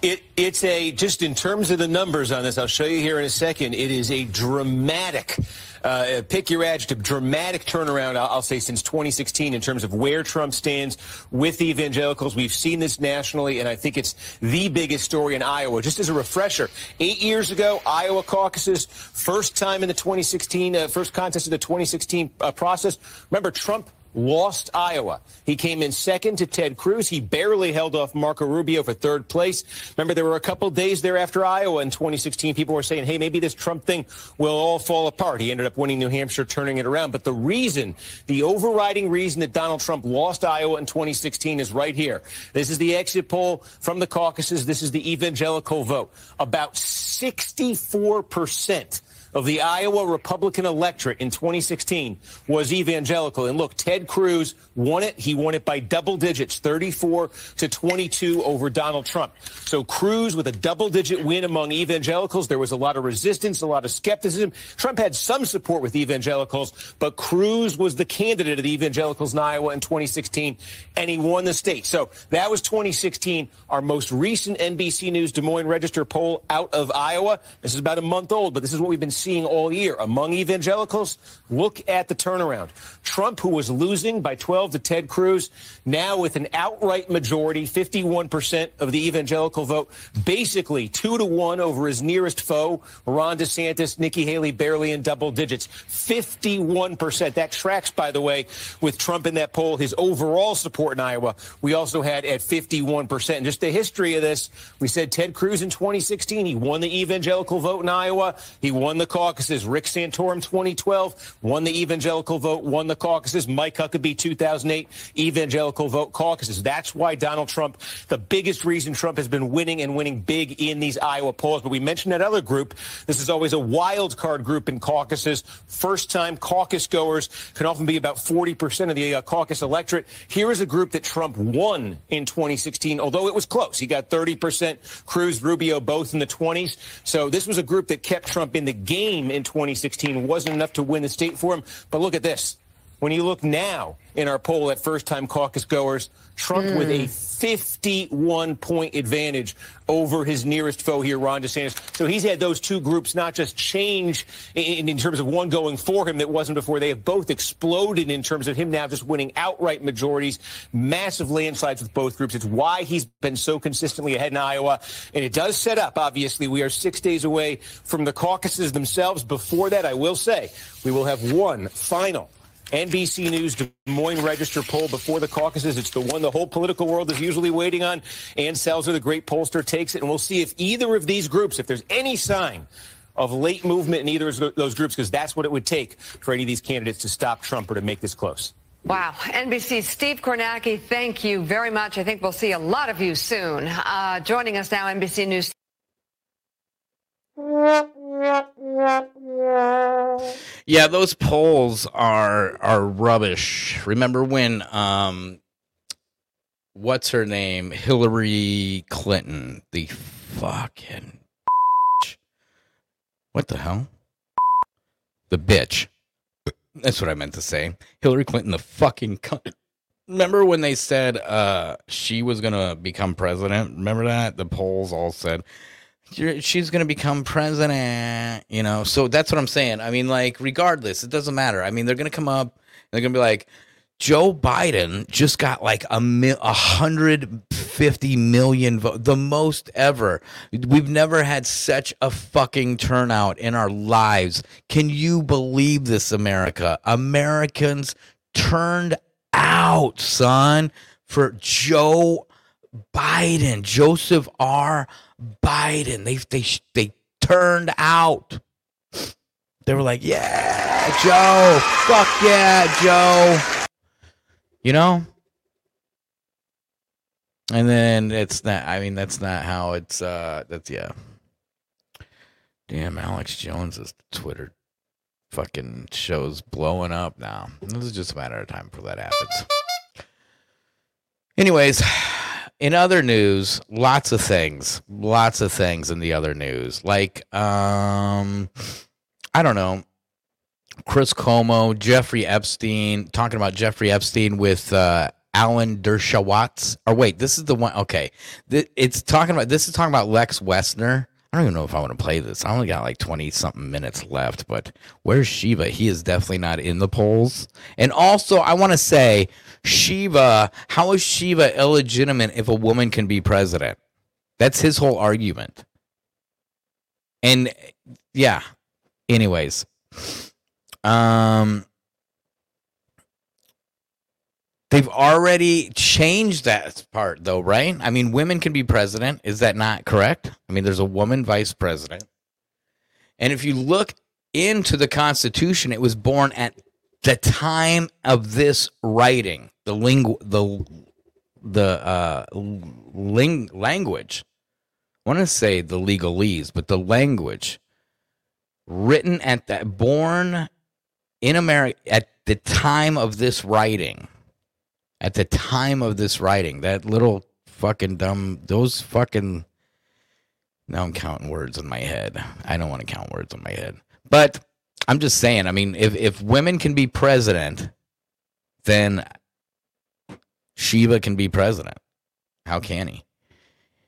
It, it's a just in terms of the numbers on this. I'll show you here in a second. It is a dramatic, uh, pick your adjective, dramatic turnaround. I'll, I'll say since 2016 in terms of where Trump stands with the evangelicals. We've seen this nationally, and I think it's the biggest story in Iowa. Just as a refresher, eight years ago, Iowa caucuses, first time in the 2016, uh, first contest of the 2016 uh, process. Remember, Trump lost Iowa. He came in second to Ted Cruz. He barely held off Marco Rubio for third place. Remember, there were a couple days there after Iowa in 2016. People were saying, hey, maybe this Trump thing will all fall apart. He ended up winning New Hampshire, turning it around. But the reason, the overriding reason that Donald Trump lost Iowa in 2016 is right here. This is the exit poll from the caucuses. This is the evangelical vote. About 64% of the Iowa Republican electorate in 2016 was evangelical. And look, Ted Cruz won it. He won it by double digits, 34 to 22 over Donald Trump. So Cruz with a double digit win among evangelicals. There was a lot of resistance, a lot of skepticism. Trump had some support with evangelicals, but Cruz was the candidate of the evangelicals in Iowa in 2016, and he won the state. So that was 2016. Our most recent NBC News Des Moines Register poll out of Iowa. This is about a month old, but this is what we've been seeing all year among evangelicals. Look at the turnaround. Trump, who was losing by 12 to Ted Cruz, now with an outright majority, 51% of the evangelical vote, basically two to one over his nearest foe, Ron DeSantis, Nikki Haley, barely in double digits. 51%. That tracks, by the way, with Trump in that poll, his overall support in Iowa. We also had at 51%. And just the history of this, we said Ted Cruz in 2016, he won the evangelical vote in Iowa. He won the caucuses. Rick Santorum 2012 won the evangelical vote, won the caucuses. Mike Huckabee 2008 evangelical vote caucuses. That's why Donald Trump, the biggest reason Trump has been winning and winning big in these Iowa polls. But we mentioned that other group. This is always a wild card group in caucuses. First time caucus goers can often be about 40% of the uh, caucus electorate. Here is a group that Trump won in 2016, although it was close. He got 30%, Cruz, Rubio, both in the 20s. So this was a group that kept Trump in the game in 2016. Wasn't enough to win the state for him. But look at this. When you look now in our poll at first time caucus goers, Trump with a hmm. 51 point advantage over his nearest foe here, Ron DeSantis. So he's had those two groups not just change in, in, terms of one going for him that wasn't before. They have both exploded in terms of him now just winning outright majorities, massive landslides with both groups. It's why he's been so consistently ahead in Iowa. And it does set up, obviously, we are six days away from the caucuses themselves. Before that, I will say, we will have one final NBC News Des Moines Register poll before the caucuses. It's the one the whole political world is usually waiting on. Ann Selzer, the great pollster, takes it, and we'll see if either of these groups, if there's any sign of late movement in either of those groups, because that's what it would take for any of these candidates to stop Trump or to make this close. Wow. NBC's Steve Kornacki, thank you very much. I think we'll see a lot of you soon. Uh, joining us now, NBC News. Yeah, those polls are are rubbish. Remember when um what's her name? Hillary Clinton, the fucking What the hell? The bitch. That's what I meant to say. Hillary Clinton, the fucking cunt. Remember when they said uh she was going to become president? Remember that? The polls all said she's going to become president, you know. So that's what I'm saying. I mean, like, regardless, it doesn't matter. I mean, they're going to come up, they're going to be like, Joe Biden just got like a mi- 150 million votes, the most ever. We've never had such a fucking turnout in our lives. Can you believe this, America? Americans turned out, son, for Joe Biden, Joseph R. Biden. They they they turned out. They were like, "Yeah, Joe. Fuck yeah, Joe." You know? And then it's not I mean that's not how it's uh that's yeah. Damn, Alex Jones's Twitter fucking show's blowing up now. This is just a matter of time before that happens. Anyways, in other news, lots of things, lots of things in the other news. Like, um, I don't know, Chris Cuomo, Jeffrey Epstein, talking about Jeffrey Epstein with uh, Alan Dershowitz. Or wait, this is the one. Okay, it's talking about. This is talking about Lex Wessner. I don't even know if I want to play this. I only got like twenty something minutes left. But where's Shiva? He is definitely not in the polls. And also, I want to say, Shiva. How is Shiva illegitimate if a woman can be president? That's his whole argument. And yeah. Anyways, um, they've already changed that part, though, right? I mean, women can be president. Is that not correct? I mean, there's a woman vice president. And if you look into the Constitution, it was born at the time of this writing. The lingu- the the uh, ling- language. I want to say the legalese, but the language written at that born in America at the time of this writing. At the time of this writing, that little fucking dumb those fucking now I'm counting words in my head. I don't want to count words in my head. But I'm just saying, I mean, if if women can be president, then Shiva can be president. How can he?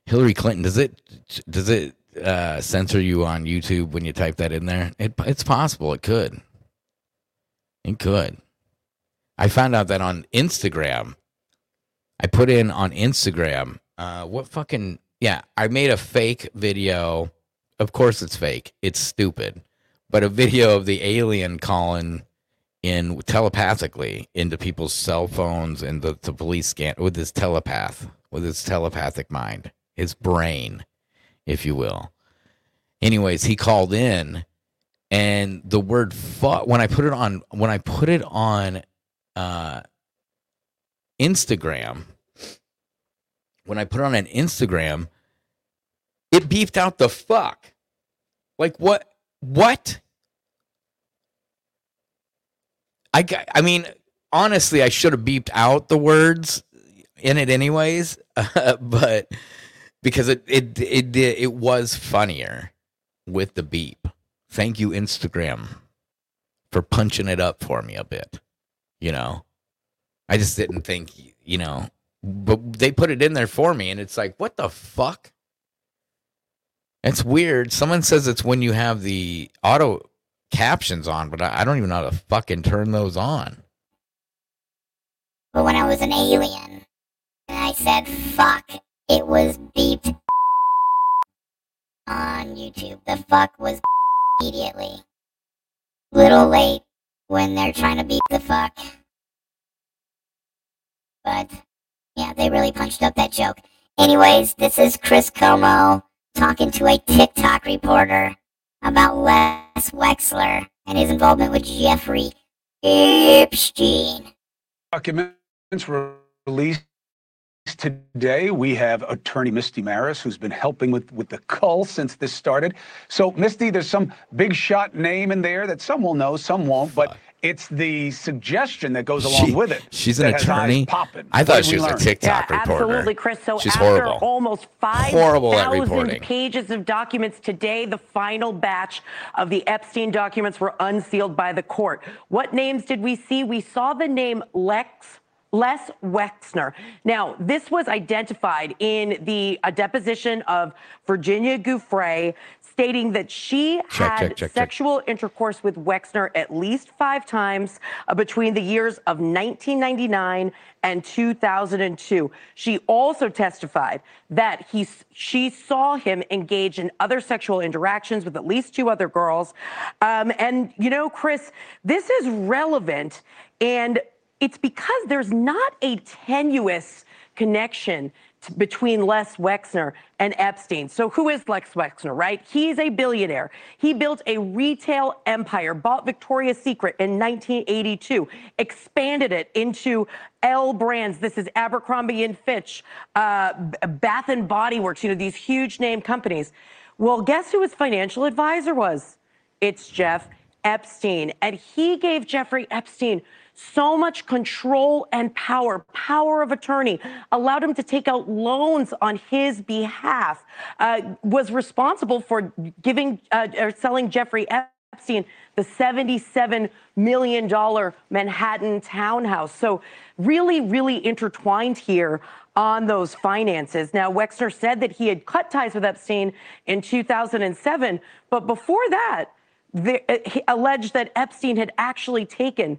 Hillary Clinton, does it does it uh, censor you on YouTube when you type that in there? It, it's possible. It could. It could. I found out that on Instagram. I put in on Instagram. Uh, what fucking yeah? I made a fake video. Of course, it's fake. It's stupid. But a video of the alien calling in telepathically into people's cell phones and the, the police scan with his telepath, with his telepathic mind, his brain, if you will. Anyways, he called in and the word fuck when I put it on when I put it on uh Instagram, when I put on an Instagram, it beefed out the fuck. Like what what? I I mean, honestly, I should have beeped out the words in it anyways, uh, but because it it it, it was funnier with the beep. Thank you Instagram for punching it up for me a bit. You know, I just didn't think you know, but they put it in there for me, and it's like, what the fuck? It's weird. Someone says it's when you have the auto captions on, but I, don't even know how to fucking turn those on. But when I was an alien and I said fuck, it was beeped on YouTube. The fuck was immediately. Little late when they're trying to beat the fuck. But yeah, they really punched up that joke. Anyways, this is Chris Cuomo talking to a TikTok reporter about Les Wexler and his involvement with Jeffrey Epstein. Documents were released today. We have attorney Misty Marris, who's been helping with, with the cull since this started. So, Misty, there's some big shot name in there that some will know, some won't, but it's the suggestion that goes along She- with it. she's an that has eyes attorney? popping. I thought she we was a learn? TikTok yeah, reporter. Absolutely, Chris. So She's after horrible. almost 5,000 pages of documents today, the final batch of the Epstein documents were unsealed by the court. What names did we see? We saw the name Lex Les Wexner. Now, this was identified in the a deposition of Virginia Giuffre, stating that she Check, had check, check. sexual intercourse with Wexner at least five times uh, between the years of 1999 and 2002. She also testified that he, she saw him engage in other sexual interactions with at least two other girls. Um, and, you know, Chris, this is relevant and it's because there's not a tenuous connection between Les Wexner and Epstein. So who is Lex Wexner, right? He's a billionaire. He built a retail empire, bought Victoria's Secret in 1982, expanded it into L brands. This is Abercrombie and Fitch, uh, Bath and Body Works, you know, these huge name companies. Well, guess who his financial advisor was? It's Jeff Epstein. And he gave Jeffrey Epstein so much control and power, power of attorney, allowed him to take out loans on his behalf, uh, was responsible for giving uh, or selling Jeffrey Epstein the $77 million Manhattan townhouse. So, really, really intertwined here on those finances. Now, Wexner said that he had cut ties with Epstein in 2007, but before that, the, uh, he alleged that Epstein had actually taken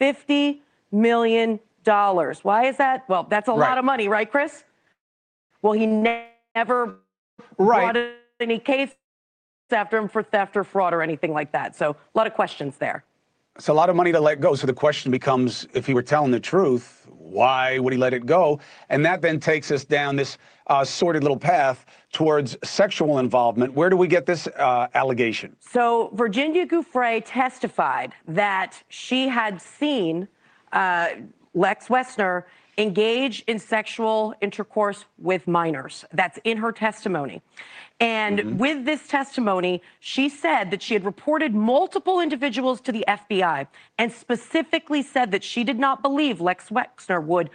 $50 million. Why is that? Well, that's a Right. lot of money, right, Chris? Well, he ne- never Right. brought any case after him for theft or fraud or anything like that. So, a lot of questions there. It's a lot of money to let go. So the question becomes if he were telling the truth, why would he let it go? And that then takes us down this uh, sordid little path towards sexual involvement. Where do we get this uh, allegation? So Virginia Giuffre testified that she had seen uh, Lex Wexner engage in sexual intercourse with minors. That's in her testimony. And mm-hmm. with this testimony, she said that she had reported multiple individuals to the FBI and specifically said that she did not believe Lex Wexner would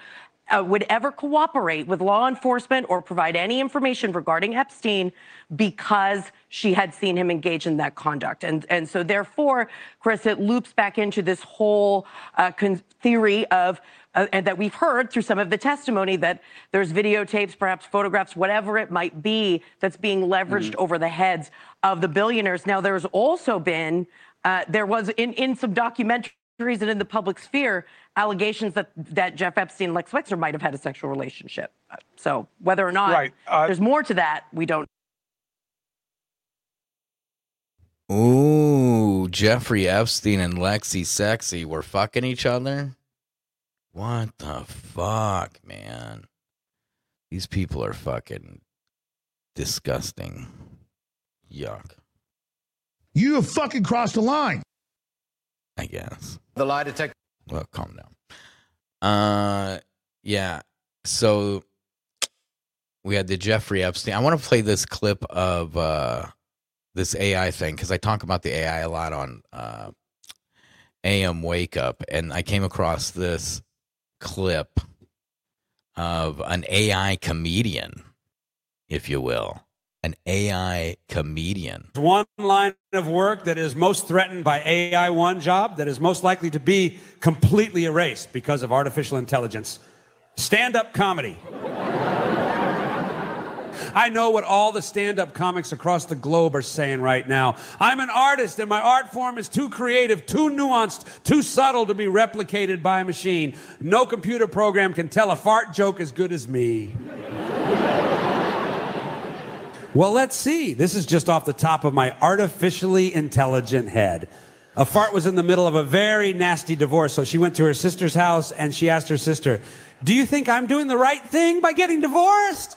uh, would ever cooperate with law enforcement or provide any information regarding Epstein because she had seen him engage in that conduct. And, and so, therefore, Chris, it loops back into this whole uh, con- theory of. Uh, and that we've heard through some of the testimony that there's videotapes, perhaps photographs, whatever it might be, that's being leveraged over the heads of the billionaires. Now, there's also been, uh, there was in, in some documentaries and in the public sphere allegations that that Jeff Epstein and Lex Wexner might have had a sexual relationship. So whether or not Right, uh, there's more to that, we don't. Ooh, Jeffrey Epstein and Lexi Sexy were fucking each other? What the fuck, man? These people are fucking disgusting. Yuck, You have fucking crossed the line. I guess. The lie detector. Well, calm down. Uh, yeah. So we had the Jeffrey Epstein. I want to play this clip of uh this AI thing because I talk about the AI a lot on uh AM Wake Up, and I came across this clip of an AI comedian, if you will, an AI comedian. One line of work that is most threatened by AI, one job that is most likely to be completely erased because of artificial intelligence stand up comedy. I know what all the stand up comics across the globe are saying right now. I'm an artist, and my art form is too creative, too nuanced, too subtle to be replicated by a machine. No computer program can tell a fart joke as good as me. Well, let's see. This is just off the top of my artificially intelligent head. A fart was in the middle of a very nasty divorce, so she went to her sister's house and she asked her sister, Do you think I'm doing the right thing by getting divorced?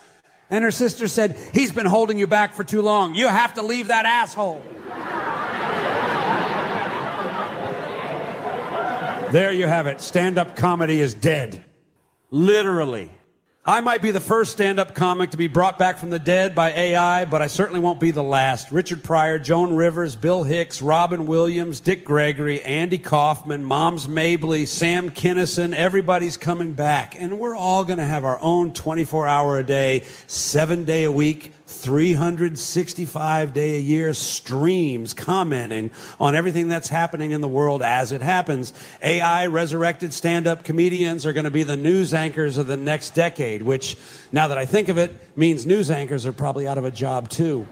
And her sister said, He's been holding you back for too long. You have to leave that asshole. There you have it. Stand up comedy is dead. Literally. I might be the first stand up comic to be brought back from the dead by AI, but I certainly won't be the last. Richard Pryor, Joan Rivers, Bill Hicks, Robin Williams, Dick Gregory, Andy Kaufman, Moms Mabley, Sam Kinison, everybody's coming back. And we're all going to have our own 24 hour a day, seven day a week, 365 day a year streams commenting on everything that's happening in the world as it happens. AI resurrected stand up comedians are going to be the news anchors of the next decade, which, now that I think of it, means news anchors are probably out of a job too.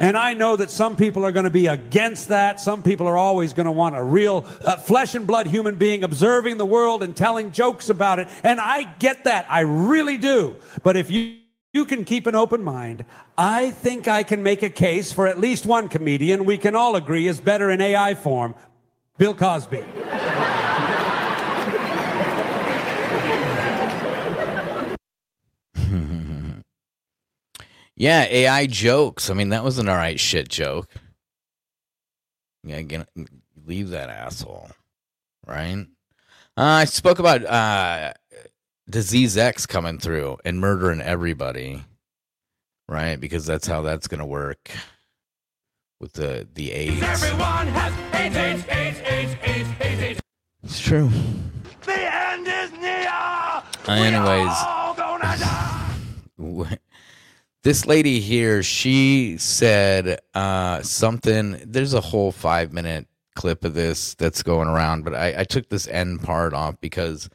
And I know that some people are going to be against that. Some people are always going to want a real uh, flesh and blood human being observing the world and telling jokes about it. And I get that. I really do. But if you you can keep an open mind. I think I can make a case for at least one comedian we can all agree is better in AI form Bill Cosby. Yeah, AI jokes. I mean, that was an all right shit joke. Yeah, again, leave that asshole, right? Uh, I spoke about uh, disease X coming through and murdering everybody, right? Because that's how that's gonna work with the the AIDS. Everyone has AIDS, AIDS, AIDS, AIDS, AIDS, AIDS, AIDS. It's true. The end is near. Uh, anyways, All gonna die. this lady here, she said uh, something. There's a whole five minute clip of this that's going around, but I, I took this end part off because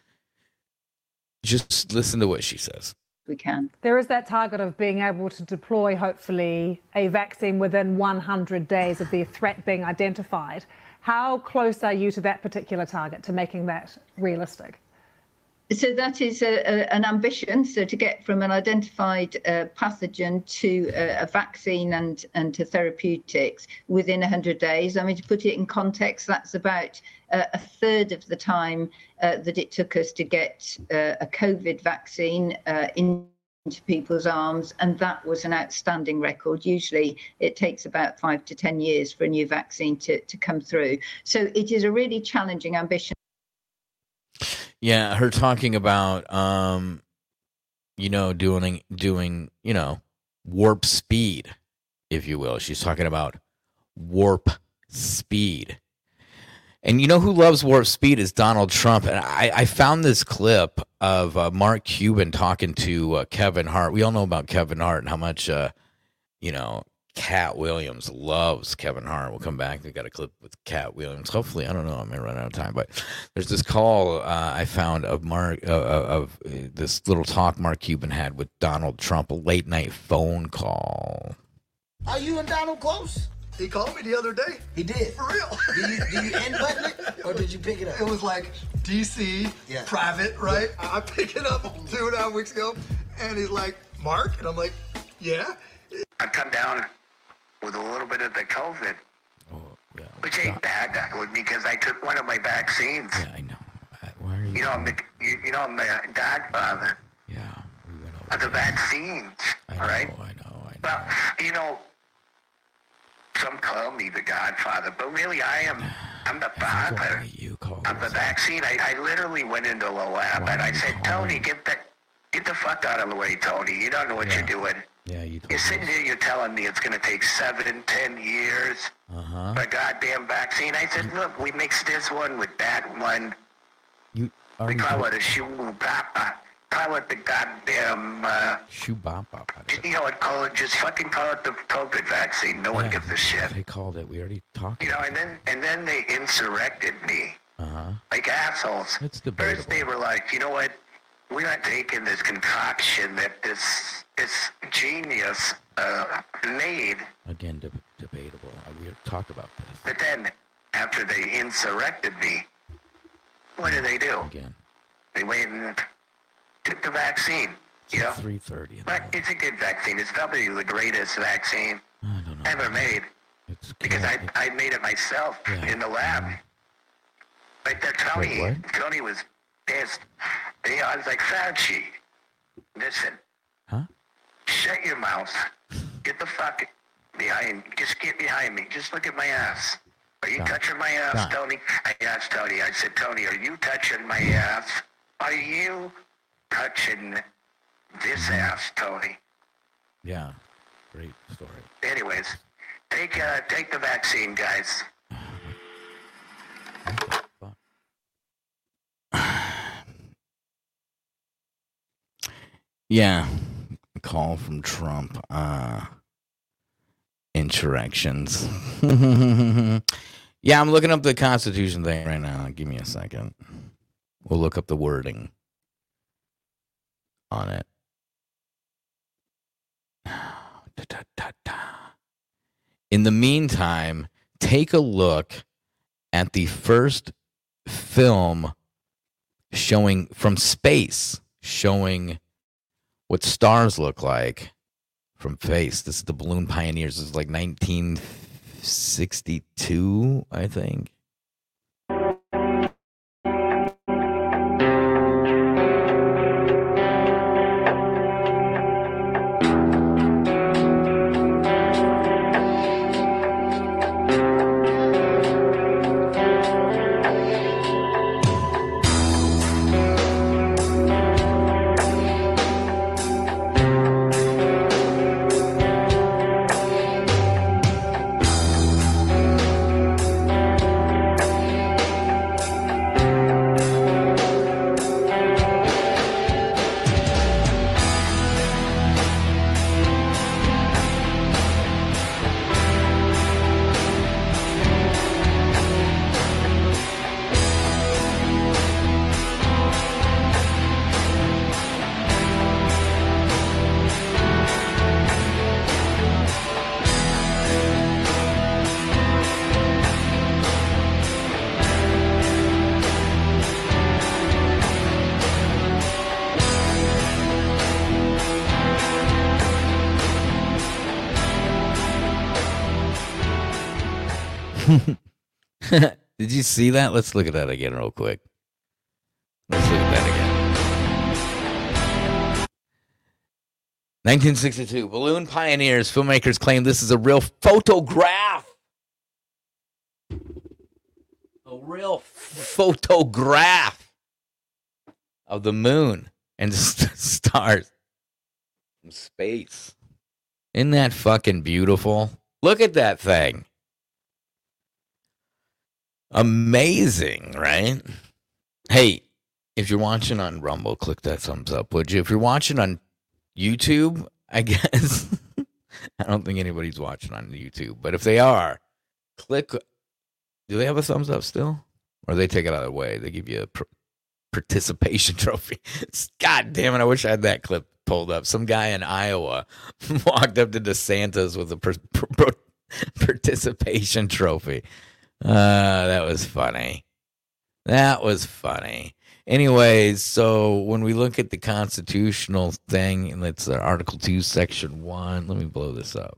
just listen to what she says. we can. There is that target of being able to deploy, hopefully, a vaccine within 100 days of the threat being identified. How close are you to that particular target, to making that realistic? So that is a, a, an ambition. So to get from an identified uh, pathogen to a, a vaccine and, and to therapeutics within 100 days. I mean, to put it in context, that's about uh, a third of the time uh, that it took us to get uh, a COVID vaccine uh, into people's arms, and that was an outstanding record. Usually, it takes about five to 10 years for a new vaccine to, to come through. So it is a really challenging ambition. Yeah, her talking about um you know doing doing, you know, warp speed, if you will. She's talking about warp speed. And you know who loves warp speed is Donald Trump. And I, I found this clip of uh, Mark Cuban talking to uh, Kevin Hart. We all know about Kevin Hart and how much, uh, you know, Cat Williams loves Kevin Hart. We'll come back. We got a clip with Cat Williams. Hopefully, I don't know. I may run out of time, but there's this call uh, I found of Mark uh, of uh, this little talk Mark Cuban had with Donald Trump, a late night phone call. Are you and Donald close? He called me the other day. He did. For real. Do you, do you end button it or did you pick it up? It was like DC, Yeah. private, right? I I picked it up two and a half weeks ago, and he's like, Mark? And I'm like, yeah. I come down with a little bit of the COVID, which ain't bad that would because I took one of my vaccines. Yeah, I know. Why are you? You know, I'm the you, you know I'm the godfather. Yeah, Of the vaccines, I all right? I know, I know. Well, you know, some call me the godfather, but really I am. I'm the father you call of the vaccine. I, I literally went into the lab and I said, Tony, get the get the fuck out of the way, Tony. You don't know what you're doing. Yeah, you. You're sitting here, you're telling me it's going to take seven, ten years Uh-huh. for a goddamn vaccine. I said, look, we mixed this one with that one. You are We call it a shoe papa. Call it the goddamn, uh, Shubapa. you know what, call it, just fucking call it the COVID vaccine. No one gives a shit. They called it. We already talked. You know, and then, and then they insurrected me. Uh huh. like assholes. It's First, they were like, you know what? We're not taking this concoction that this this genius uh, made. Again, deb debatable. Uh, We talked about this. But then, after they insurrected me, what did they do? Again. They went and took the vaccine. You know, Three thirty. but it's a good vaccine. It's probably the greatest vaccine ever made because I I made it myself in the lab. Right there, Tony. Wait, Tony was pissed. You know, I was like, Fauci, listen. Huh? Shut your mouth. Get the fuck behind. Just get behind me. Just look at my ass. Are you Stop. touching my ass, Stop. Tony? I asked Tony. I said, Tony, are you touching my ass? Are you touching this ass, Tony? Yeah. Great story. Anyways, take uh, take the vaccine, guys. Yeah. A call from Trump. Uh insurrections. yeah, I'm looking up the Constitution thing right now. Give me a second. We'll look up the wording on it. In the meantime, take a look at the first film showing from space, showing what stars look like from space. This is the Balloon Pioneers. This is like 1962, I think. You see that? Let's look at that again real quick. Let's look at that again. 1962, balloon pioneers, filmmakers claim this is a real photograph. A real photograph of the moon and st- stars from space. Isn't that fucking beautiful? Look at that thing. Amazing, right? Hey, if you're watching on Rumble, click that thumbs up, would you? If you're watching on YouTube, I guess. I don't think anybody's watching on YouTube, but if they are, click. Do they have a thumbs up still? Or they take it out of the way? They give you a pr- participation trophy. God damn it. I wish I had that clip pulled up. Some guy in Iowa walked up to DeSantis with a participation trophy. Uh, that was funny. That was funny. Anyways, so when we look at the constitutional thing, and it's Article 2, Section 1, let me blow this up.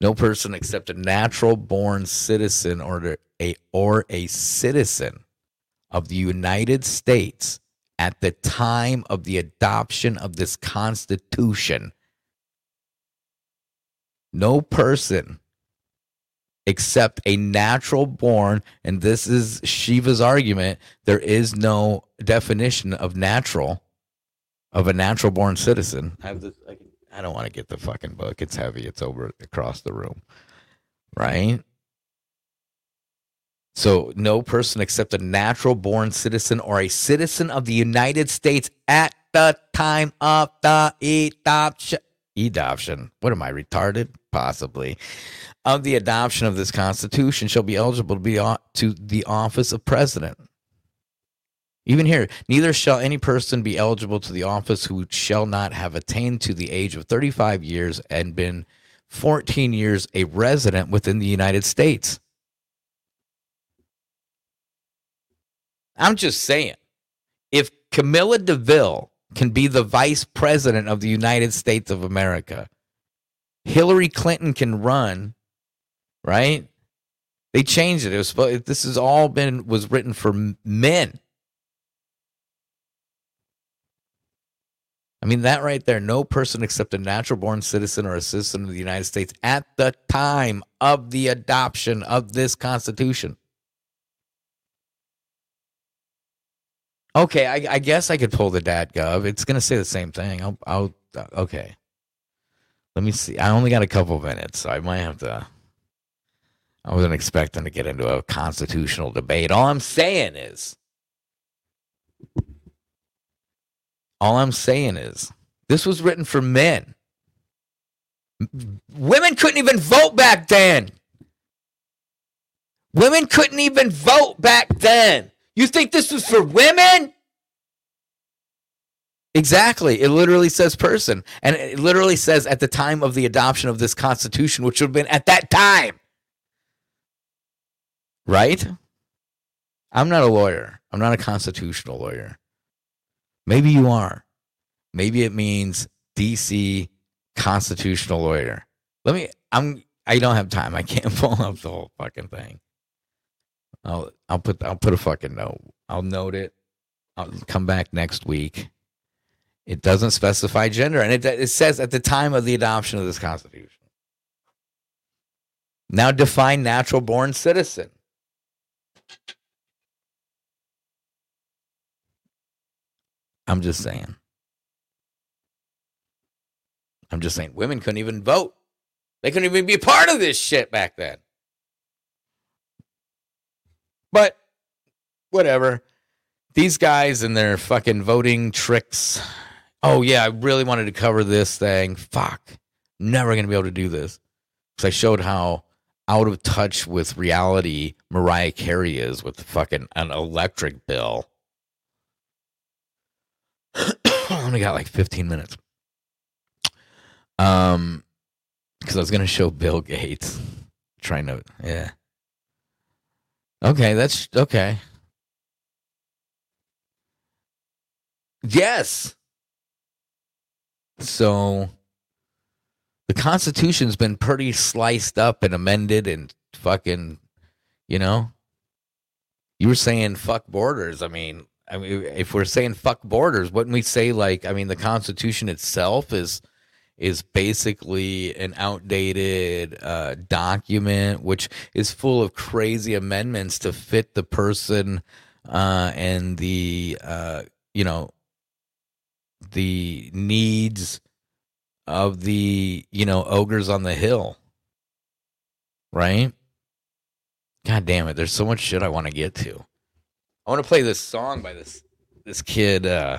No person except a natural born citizen or a, or a citizen of the United States at the time of the adoption of this Constitution. No person except a natural born, and this is Shiva's argument, there is no definition of natural, of a natural born citizen. I, have this, I, can, I don't want to get the fucking book. It's heavy. It's over across the room. Right? So, no person except a natural born citizen or a citizen of the United States at the time of the adoption. Adoption. What am I retarded? Possibly. Of the adoption of this Constitution shall be eligible to be to the office of president. Even here, neither shall any person be eligible to the office who shall not have attained to the age of 35 years and been 14 years a resident within the United States. I'm just saying, if Camilla DeVille can be the vice president of the United States of America, Hillary Clinton can run, right? They changed it. It was this has all been was written for men. I mean that right there. No person except a natural born citizen or a citizen of the United States at the time of the adoption of this Constitution Okay, I, I, guess I could pull the dad gov. It's gonna say the same thing. I'll, I'll, uh, okay. Let me see. I only got a couple minutes, so I might have to. I wasn't expecting to get into a constitutional debate. All I'm saying is, all I'm saying is, this was written for men. Women couldn't even vote back then. Women couldn't even vote back then. You think this was for women? Exactly. It literally says person. And it literally says at the time of the adoption of this Constitution, which would have been at that time. Right? I'm not a lawyer. I'm not a constitutional lawyer. Maybe you are. Maybe it means DC constitutional lawyer. Let me, I'm, I don't have time. I can't pull up the whole fucking thing. I'll I'll put I'll put a fucking note. I'll note it. I'll come back next week. It doesn't specify gender, and it it says at the time of the adoption of this Constitution. Now define natural born citizen. I'm just saying. I'm just saying women couldn't even vote. They couldn't even be a part of this shit back then. But whatever. These guys and their fucking voting tricks. Oh yeah, I really wanted to cover this thing. Fuck. Never to be able to do this. Cuz I showed how out of touch with reality Mariah Carey is with fucking an electric bill. I only got like 15 minutes. Um, because I was gonna show Bill Gates trying to, yeah. Okay, that's okay. Yes. So the Constitution's been pretty sliced up and amended and fucking You know, you were saying fuck borders. I mean, I mean, if we're saying fuck borders, wouldn't we say like, I mean, the Constitution itself is is basically an outdated uh, document, which is full of crazy amendments to fit the person uh, and the uh, you know the needs of the you know ogres on the hill, right? God damn it! There's so much shit I want to get to. I want to play this song by this this kid. Uh,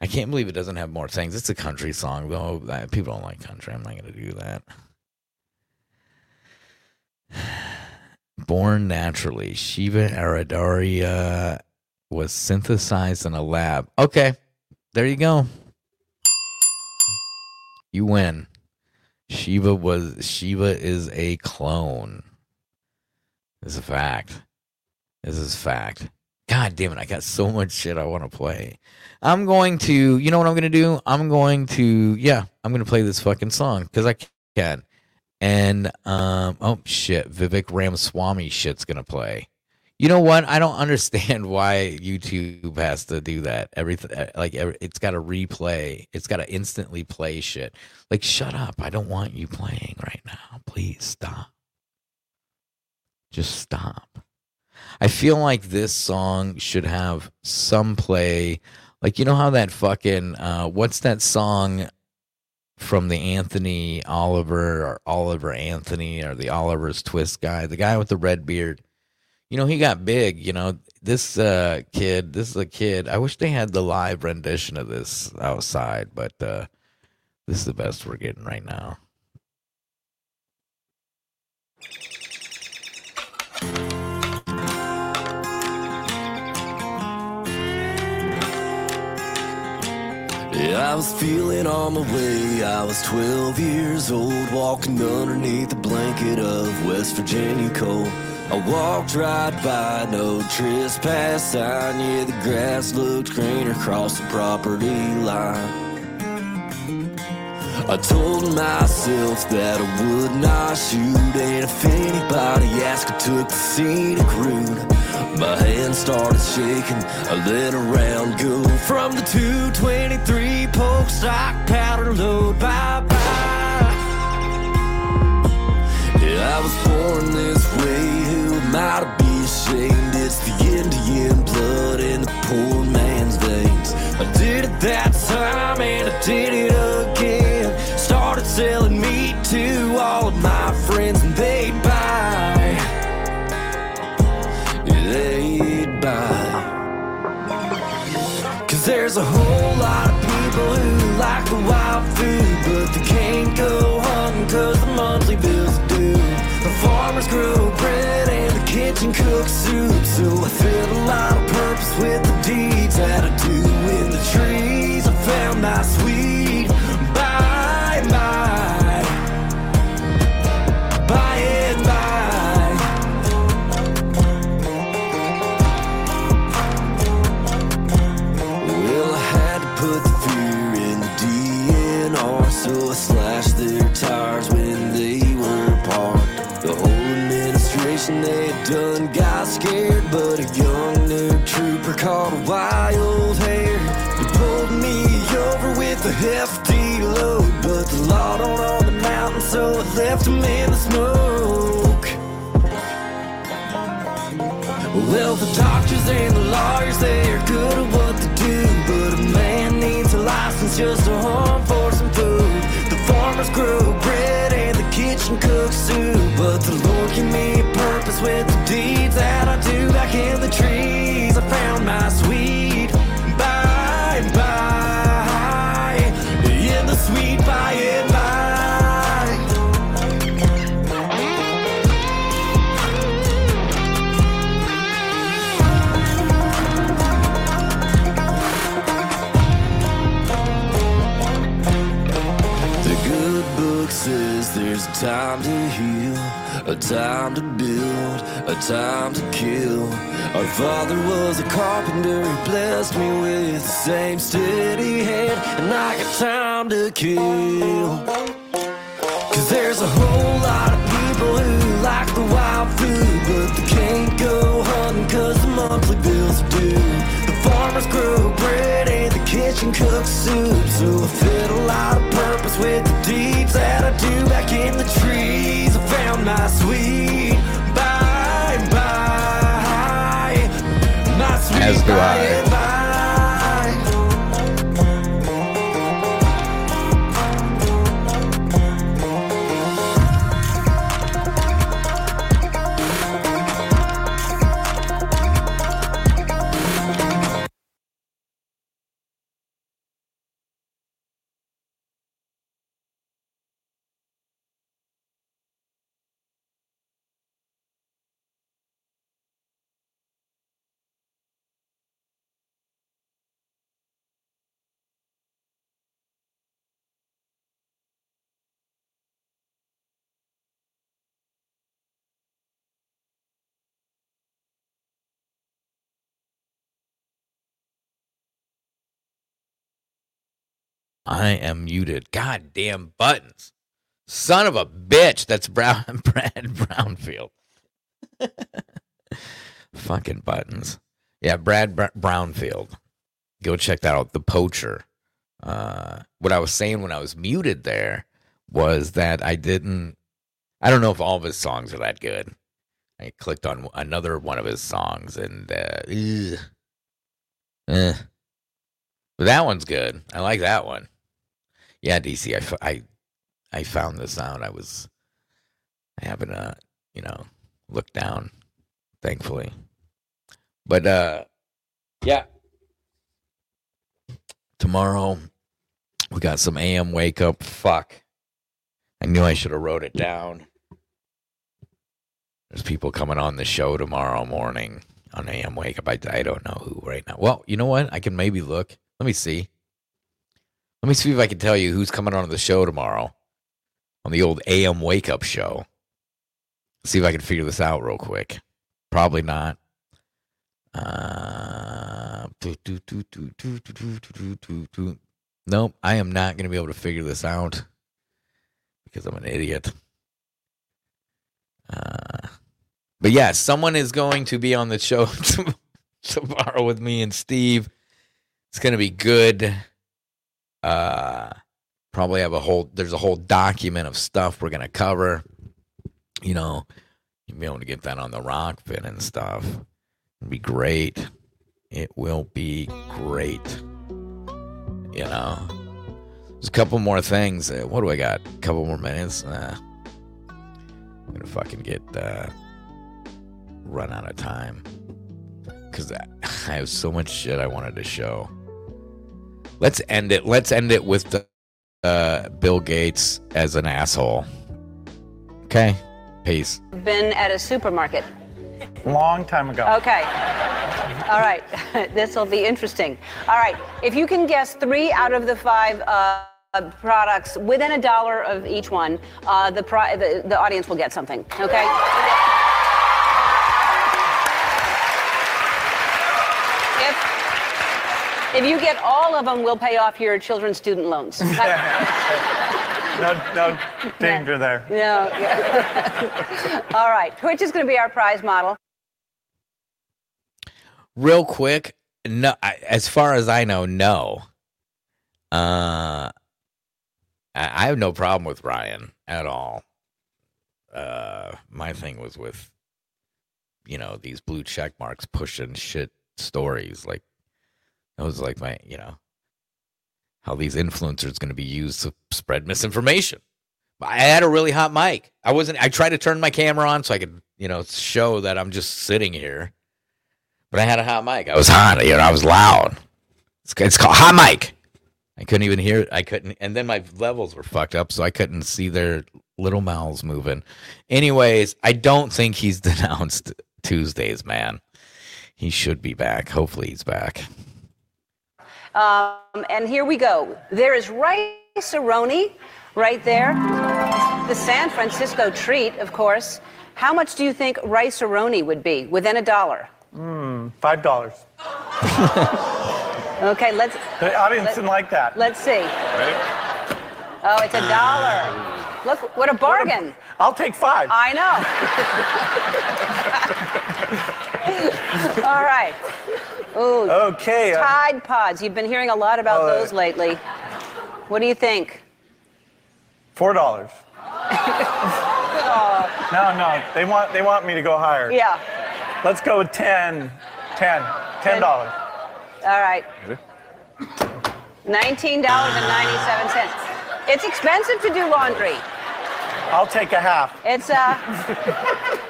I can't believe it doesn't have more things. It's a country song, though. People don't like country. I'm not going to do that. Born naturally, Shiva Aridaria was synthesized in a lab. Okay, there you go. You win. Shiva was Shiva is a clone. This is a fact. This is fact. God damn it, I got so much shit I want to play. I'm going to, you know what I'm going to do? I'm going to, yeah, I'm going to play this fucking song because I can. And, um, oh shit, Vivek Ramaswamy shit's going to play. You know what? I don't understand why YouTube has to do that. Everything, like, every, it's got to replay, it's got to instantly play shit. Like, shut up. I don't want you playing right now. Please stop. Just stop. I feel like this song should have some play. Like you know how that fucking uh, what's that song from the Anthony Oliver or Oliver Anthony or the Oliver's Twist guy, the guy with the red beard. You know, he got big, you know. This uh, kid, this is a kid. I wish they had the live rendition of this outside, but uh, this is the best we're getting right now. Yeah, I was feeling on my way. I was 12 years old, walking underneath the blanket of West Virginia cold. I walked right by, no trespass sign. Yeah, the grass looked greener across the property line. I told myself that I would not shoot, and if anybody asked, I took the scenic route. My hand started shaking, I let round go from the 223 poke stock powder load. Bye am I be ashamed? It's the Indian blood in the poor man's veins. I did it that time and I did it again. Started selling meat to all of my friends and they'd buy. They'd buy. Cause there's a whole lot of people who like the wild food, but they can't go hunting cause the monthly bills are due. The farmers bread kitchen cooks soup, so I feel a lot of purpose with the hefty load, but the law don't own the mountain, so I left him in the smoke. Well, the doctors and the lawyers, they're good at what they do. But a man needs a license just to hunt for some food. The farmers grow bread and the kitchen cooks soup. But the Lord gave me a purpose with the deeds that I do back in the trees. I found my sweet time to heal, a time to build, a time to kill. Our father was a carpenter, he blessed me with the same steady hand, and I got time to kill. Cause there's a whole lot of people who like the wild food, but they can't go hunting cause the monthly bills are due farmer's grew bread the kitchen, cooked soup. So I fit a lot of purpose with the deeds that I do back in the trees. I found my sweet bye bye. My sweet As do I. I am muted. Goddamn buttons. Son of a bitch. That's Brown Brad Brownfield. Fucking buttons. Yeah, Brad Br- Brownfield. Go check that out. The Poacher. Uh, what I was saying when I was muted there was that I didn't. I don't know if all of his songs are that good. I clicked on another one of his songs and uh. Eh. But that one's good. I like that one. Yeah, DC. I I found this out. I was I haven't uh you know looked down, thankfully. But uh, yeah. Tomorrow we got some AM wake up. Fuck. I knew I should have wrote it down. There's people coming on the show tomorrow morning on AM wake up. I, I don't know who right now. Well, you know what? I can maybe look. Let me see. Let me see if I can tell you who's coming on the show tomorrow on the old AM wake up show. See if I can figure this out real quick. Probably not. Nope, I am not going to be able to figure this out because I'm an idiot. But yeah, someone is going to be on the show tomorrow with me and Steve. It's going to be good. Uh, probably have a whole. There's a whole document of stuff we're to cover. You know, you'll be able to get that on the Rokfin and stuff. It'll be great. It will be great. You know, there's a couple more things. Uh, what do I got? A couple more minutes. Uh, I'm gonna fucking get uh, run out of time because I, I have so much shit I wanted to show. Let's end it. Let's end it with the uh, Bill Gates as an asshole. Okay, peace. Been at a supermarket. Long time ago. Okay. All right. this will be interesting. All right. If you can guess three out of the five uh, products within a dollar of each one, uh, the, pri- the the audience will get something. Okay. If if you get all of them, we'll pay off your children's student loans. no, no danger there. No. all right. Which is going to be our prize model? real quick no I, as far as i know no uh I, I have no problem with ryan at all uh my thing was with you know these blue check marks pushing shit stories like that was like my you know how these influencers going to be used to spread misinformation i had a really hot mic i wasn't i tried to turn my camera on so i could you know show that i'm just sitting here but I had a hot mic. I was hot. You know, I was loud. It's, it's called hot mic. I couldn't even hear. I couldn't, and then my levels were fucked up, so I couldn't see their little mouths moving. Anyways, I don't think he's denounced Tuesdays, man. He should be back. Hopefully, he's back. Um, and here we go. There is rice-a-roni right there. The San Francisco treat, of course. How much do you think rice-a-roni would be within a dollar? Mm, Five dollars. Okay, let's. The audience let- didn't like that. Let's see. Oh, it's a dollar. Look, what a bargain. I'll take five. I know. All right. Ooh. Okay, uh, Tide Pods. You've been hearing a lot about Uh, those lately. What do you think? Four dollars. Oh, No, no, they want they want me to go higher. yeah. Let's go with 10. 10. Ten dollars. All right. $19.97. It's expensive to do laundry. I'll take a half. It's uh,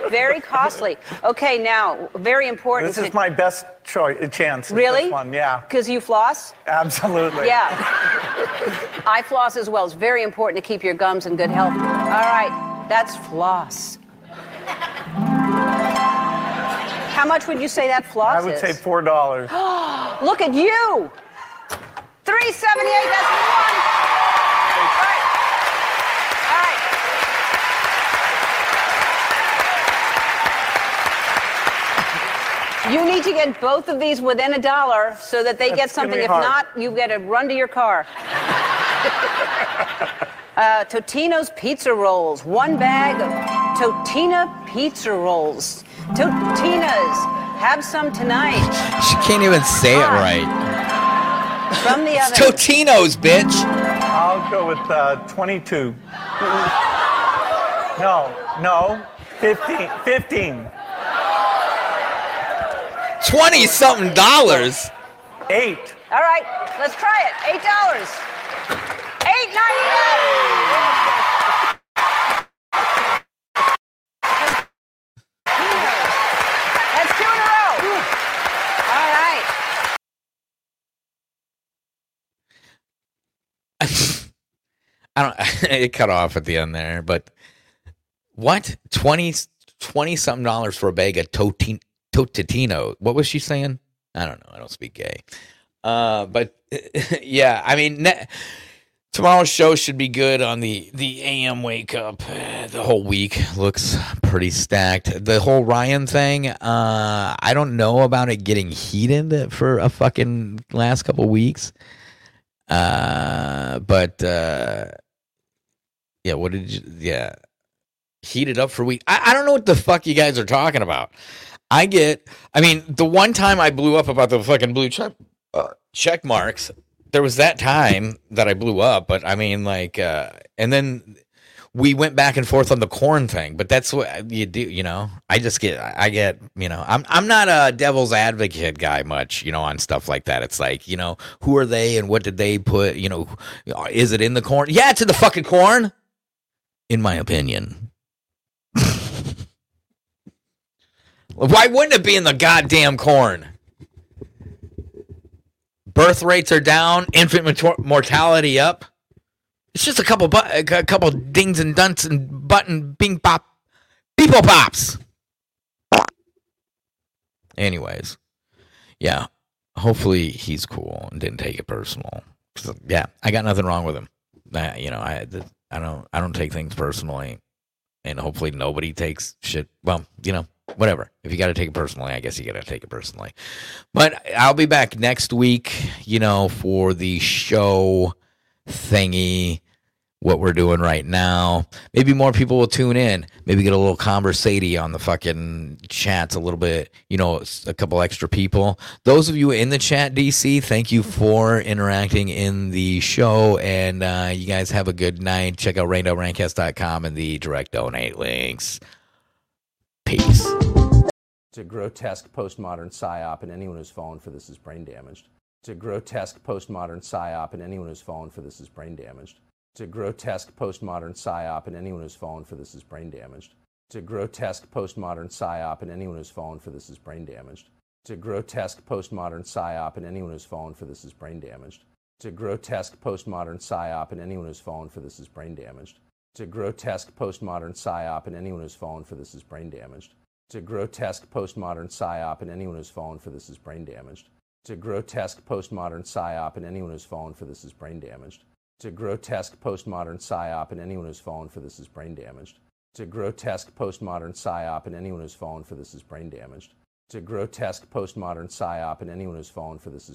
very costly. Okay, now, very important. This is my best choice chance. Really? This one, yeah. Because you floss? Absolutely. Yeah. I floss as well. It's very important to keep your gums in good health. All right, that's floss. How much would you say that floss is? I would is? say four dollars. Look at you. 378, that's one. All right. All right. You need to get both of these within a dollar so that they get That's gonna something. If hard. not, you get to run to your car. uh, Totino's Pizza Rolls. One bag of Totina Pizza Rolls. Totina's. Have some tonight. She can't even say it right. From the It's oven. Totino's, bitch. I'll go with uh, 22. No, no. 15. 15. 20 something dollars. Eight. All right, let's try it. Eight dollars. Eight ninety-nine. That's two in a row. All right. I don't. It cut off at the end there, but what 20 20 something dollars for a bag of totin, totino? What was she saying? I don't know. I don't speak gay. Uh, but yeah, I mean, ne- tomorrow's show should be good on the the AM wake up. The whole week looks pretty stacked. The whole Ryan thing, uh, I don't know about it getting heated for a fucking last couple weeks. Uh, but uh, yeah, what did you? Yeah, heated up for week. I, I don't know what the fuck you guys are talking about. I get. I mean, the one time I blew up about the fucking blue check uh, check marks, there was that time that I blew up. But I mean, like, uh, and then we went back and forth on the corn thing. But that's what you do, you know. I just get. I get. You know, I'm. I'm not a devil's advocate guy much. You know, on stuff like that. It's like, you know, who are they and what did they put? You know, is it in the corn? Yeah, it's in the fucking corn. In my opinion. Why wouldn't it be in the goddamn corn? Birth rates are down, infant mortality up. It's just a couple, bu- a couple dings and dunts and button bing pop, people pops. Anyways, yeah. Hopefully he's cool and didn't take it personal. 'Cause, Yeah, I got nothing wrong with him. I, you know, I, I don't, I don't take things personally, and hopefully nobody takes shit. Well, you know, whatever. If you got to take it personally, I guess you got to take it personally. But I'll be back next week, you know, for the show thingy, what we're doing right now. Maybe more people will tune in. Maybe get a little conversation on the fucking chats a little bit, you know, a couple extra people. Those of you in the chat, DC, thank you for interacting in the show. And uh, you guys have a good night. Check out rainedoutrantcast.com and the direct donate links. Peace. It's a grotesque postmodern psyop, and anyone who's fallen for this is brain damaged. It's a grotesque postmodern psyop, and anyone who's fallen for this is brain damaged. It's a grotesque postmodern psyop, and anyone who's fallen for this is brain damaged. It's a grotesque postmodern psyop, and anyone who's fallen for this is brain damaged. It's a grotesque postmodern psyop, and anyone who's fallen for this is brain damaged. It's a grotesque postmodern psyop, and anyone who's fallen for this is brain damaged. It's a grotesque postmodern psyop, and anyone who's fallen for this is brain damaged. It's a grotesque postmodern psyop, and anyone who's fallen for this is brain damaged. It's a grotesque postmodern psyop, and anyone who's fallen for this is brain damaged. It's a grotesque postmodern psyop, and anyone who's fallen for this is brain damaged. It's a grotesque postmodern psyop, and anyone who's fallen for this is brain damaged. It's a grotesque postmodern psyop, and anyone who's fallen for this is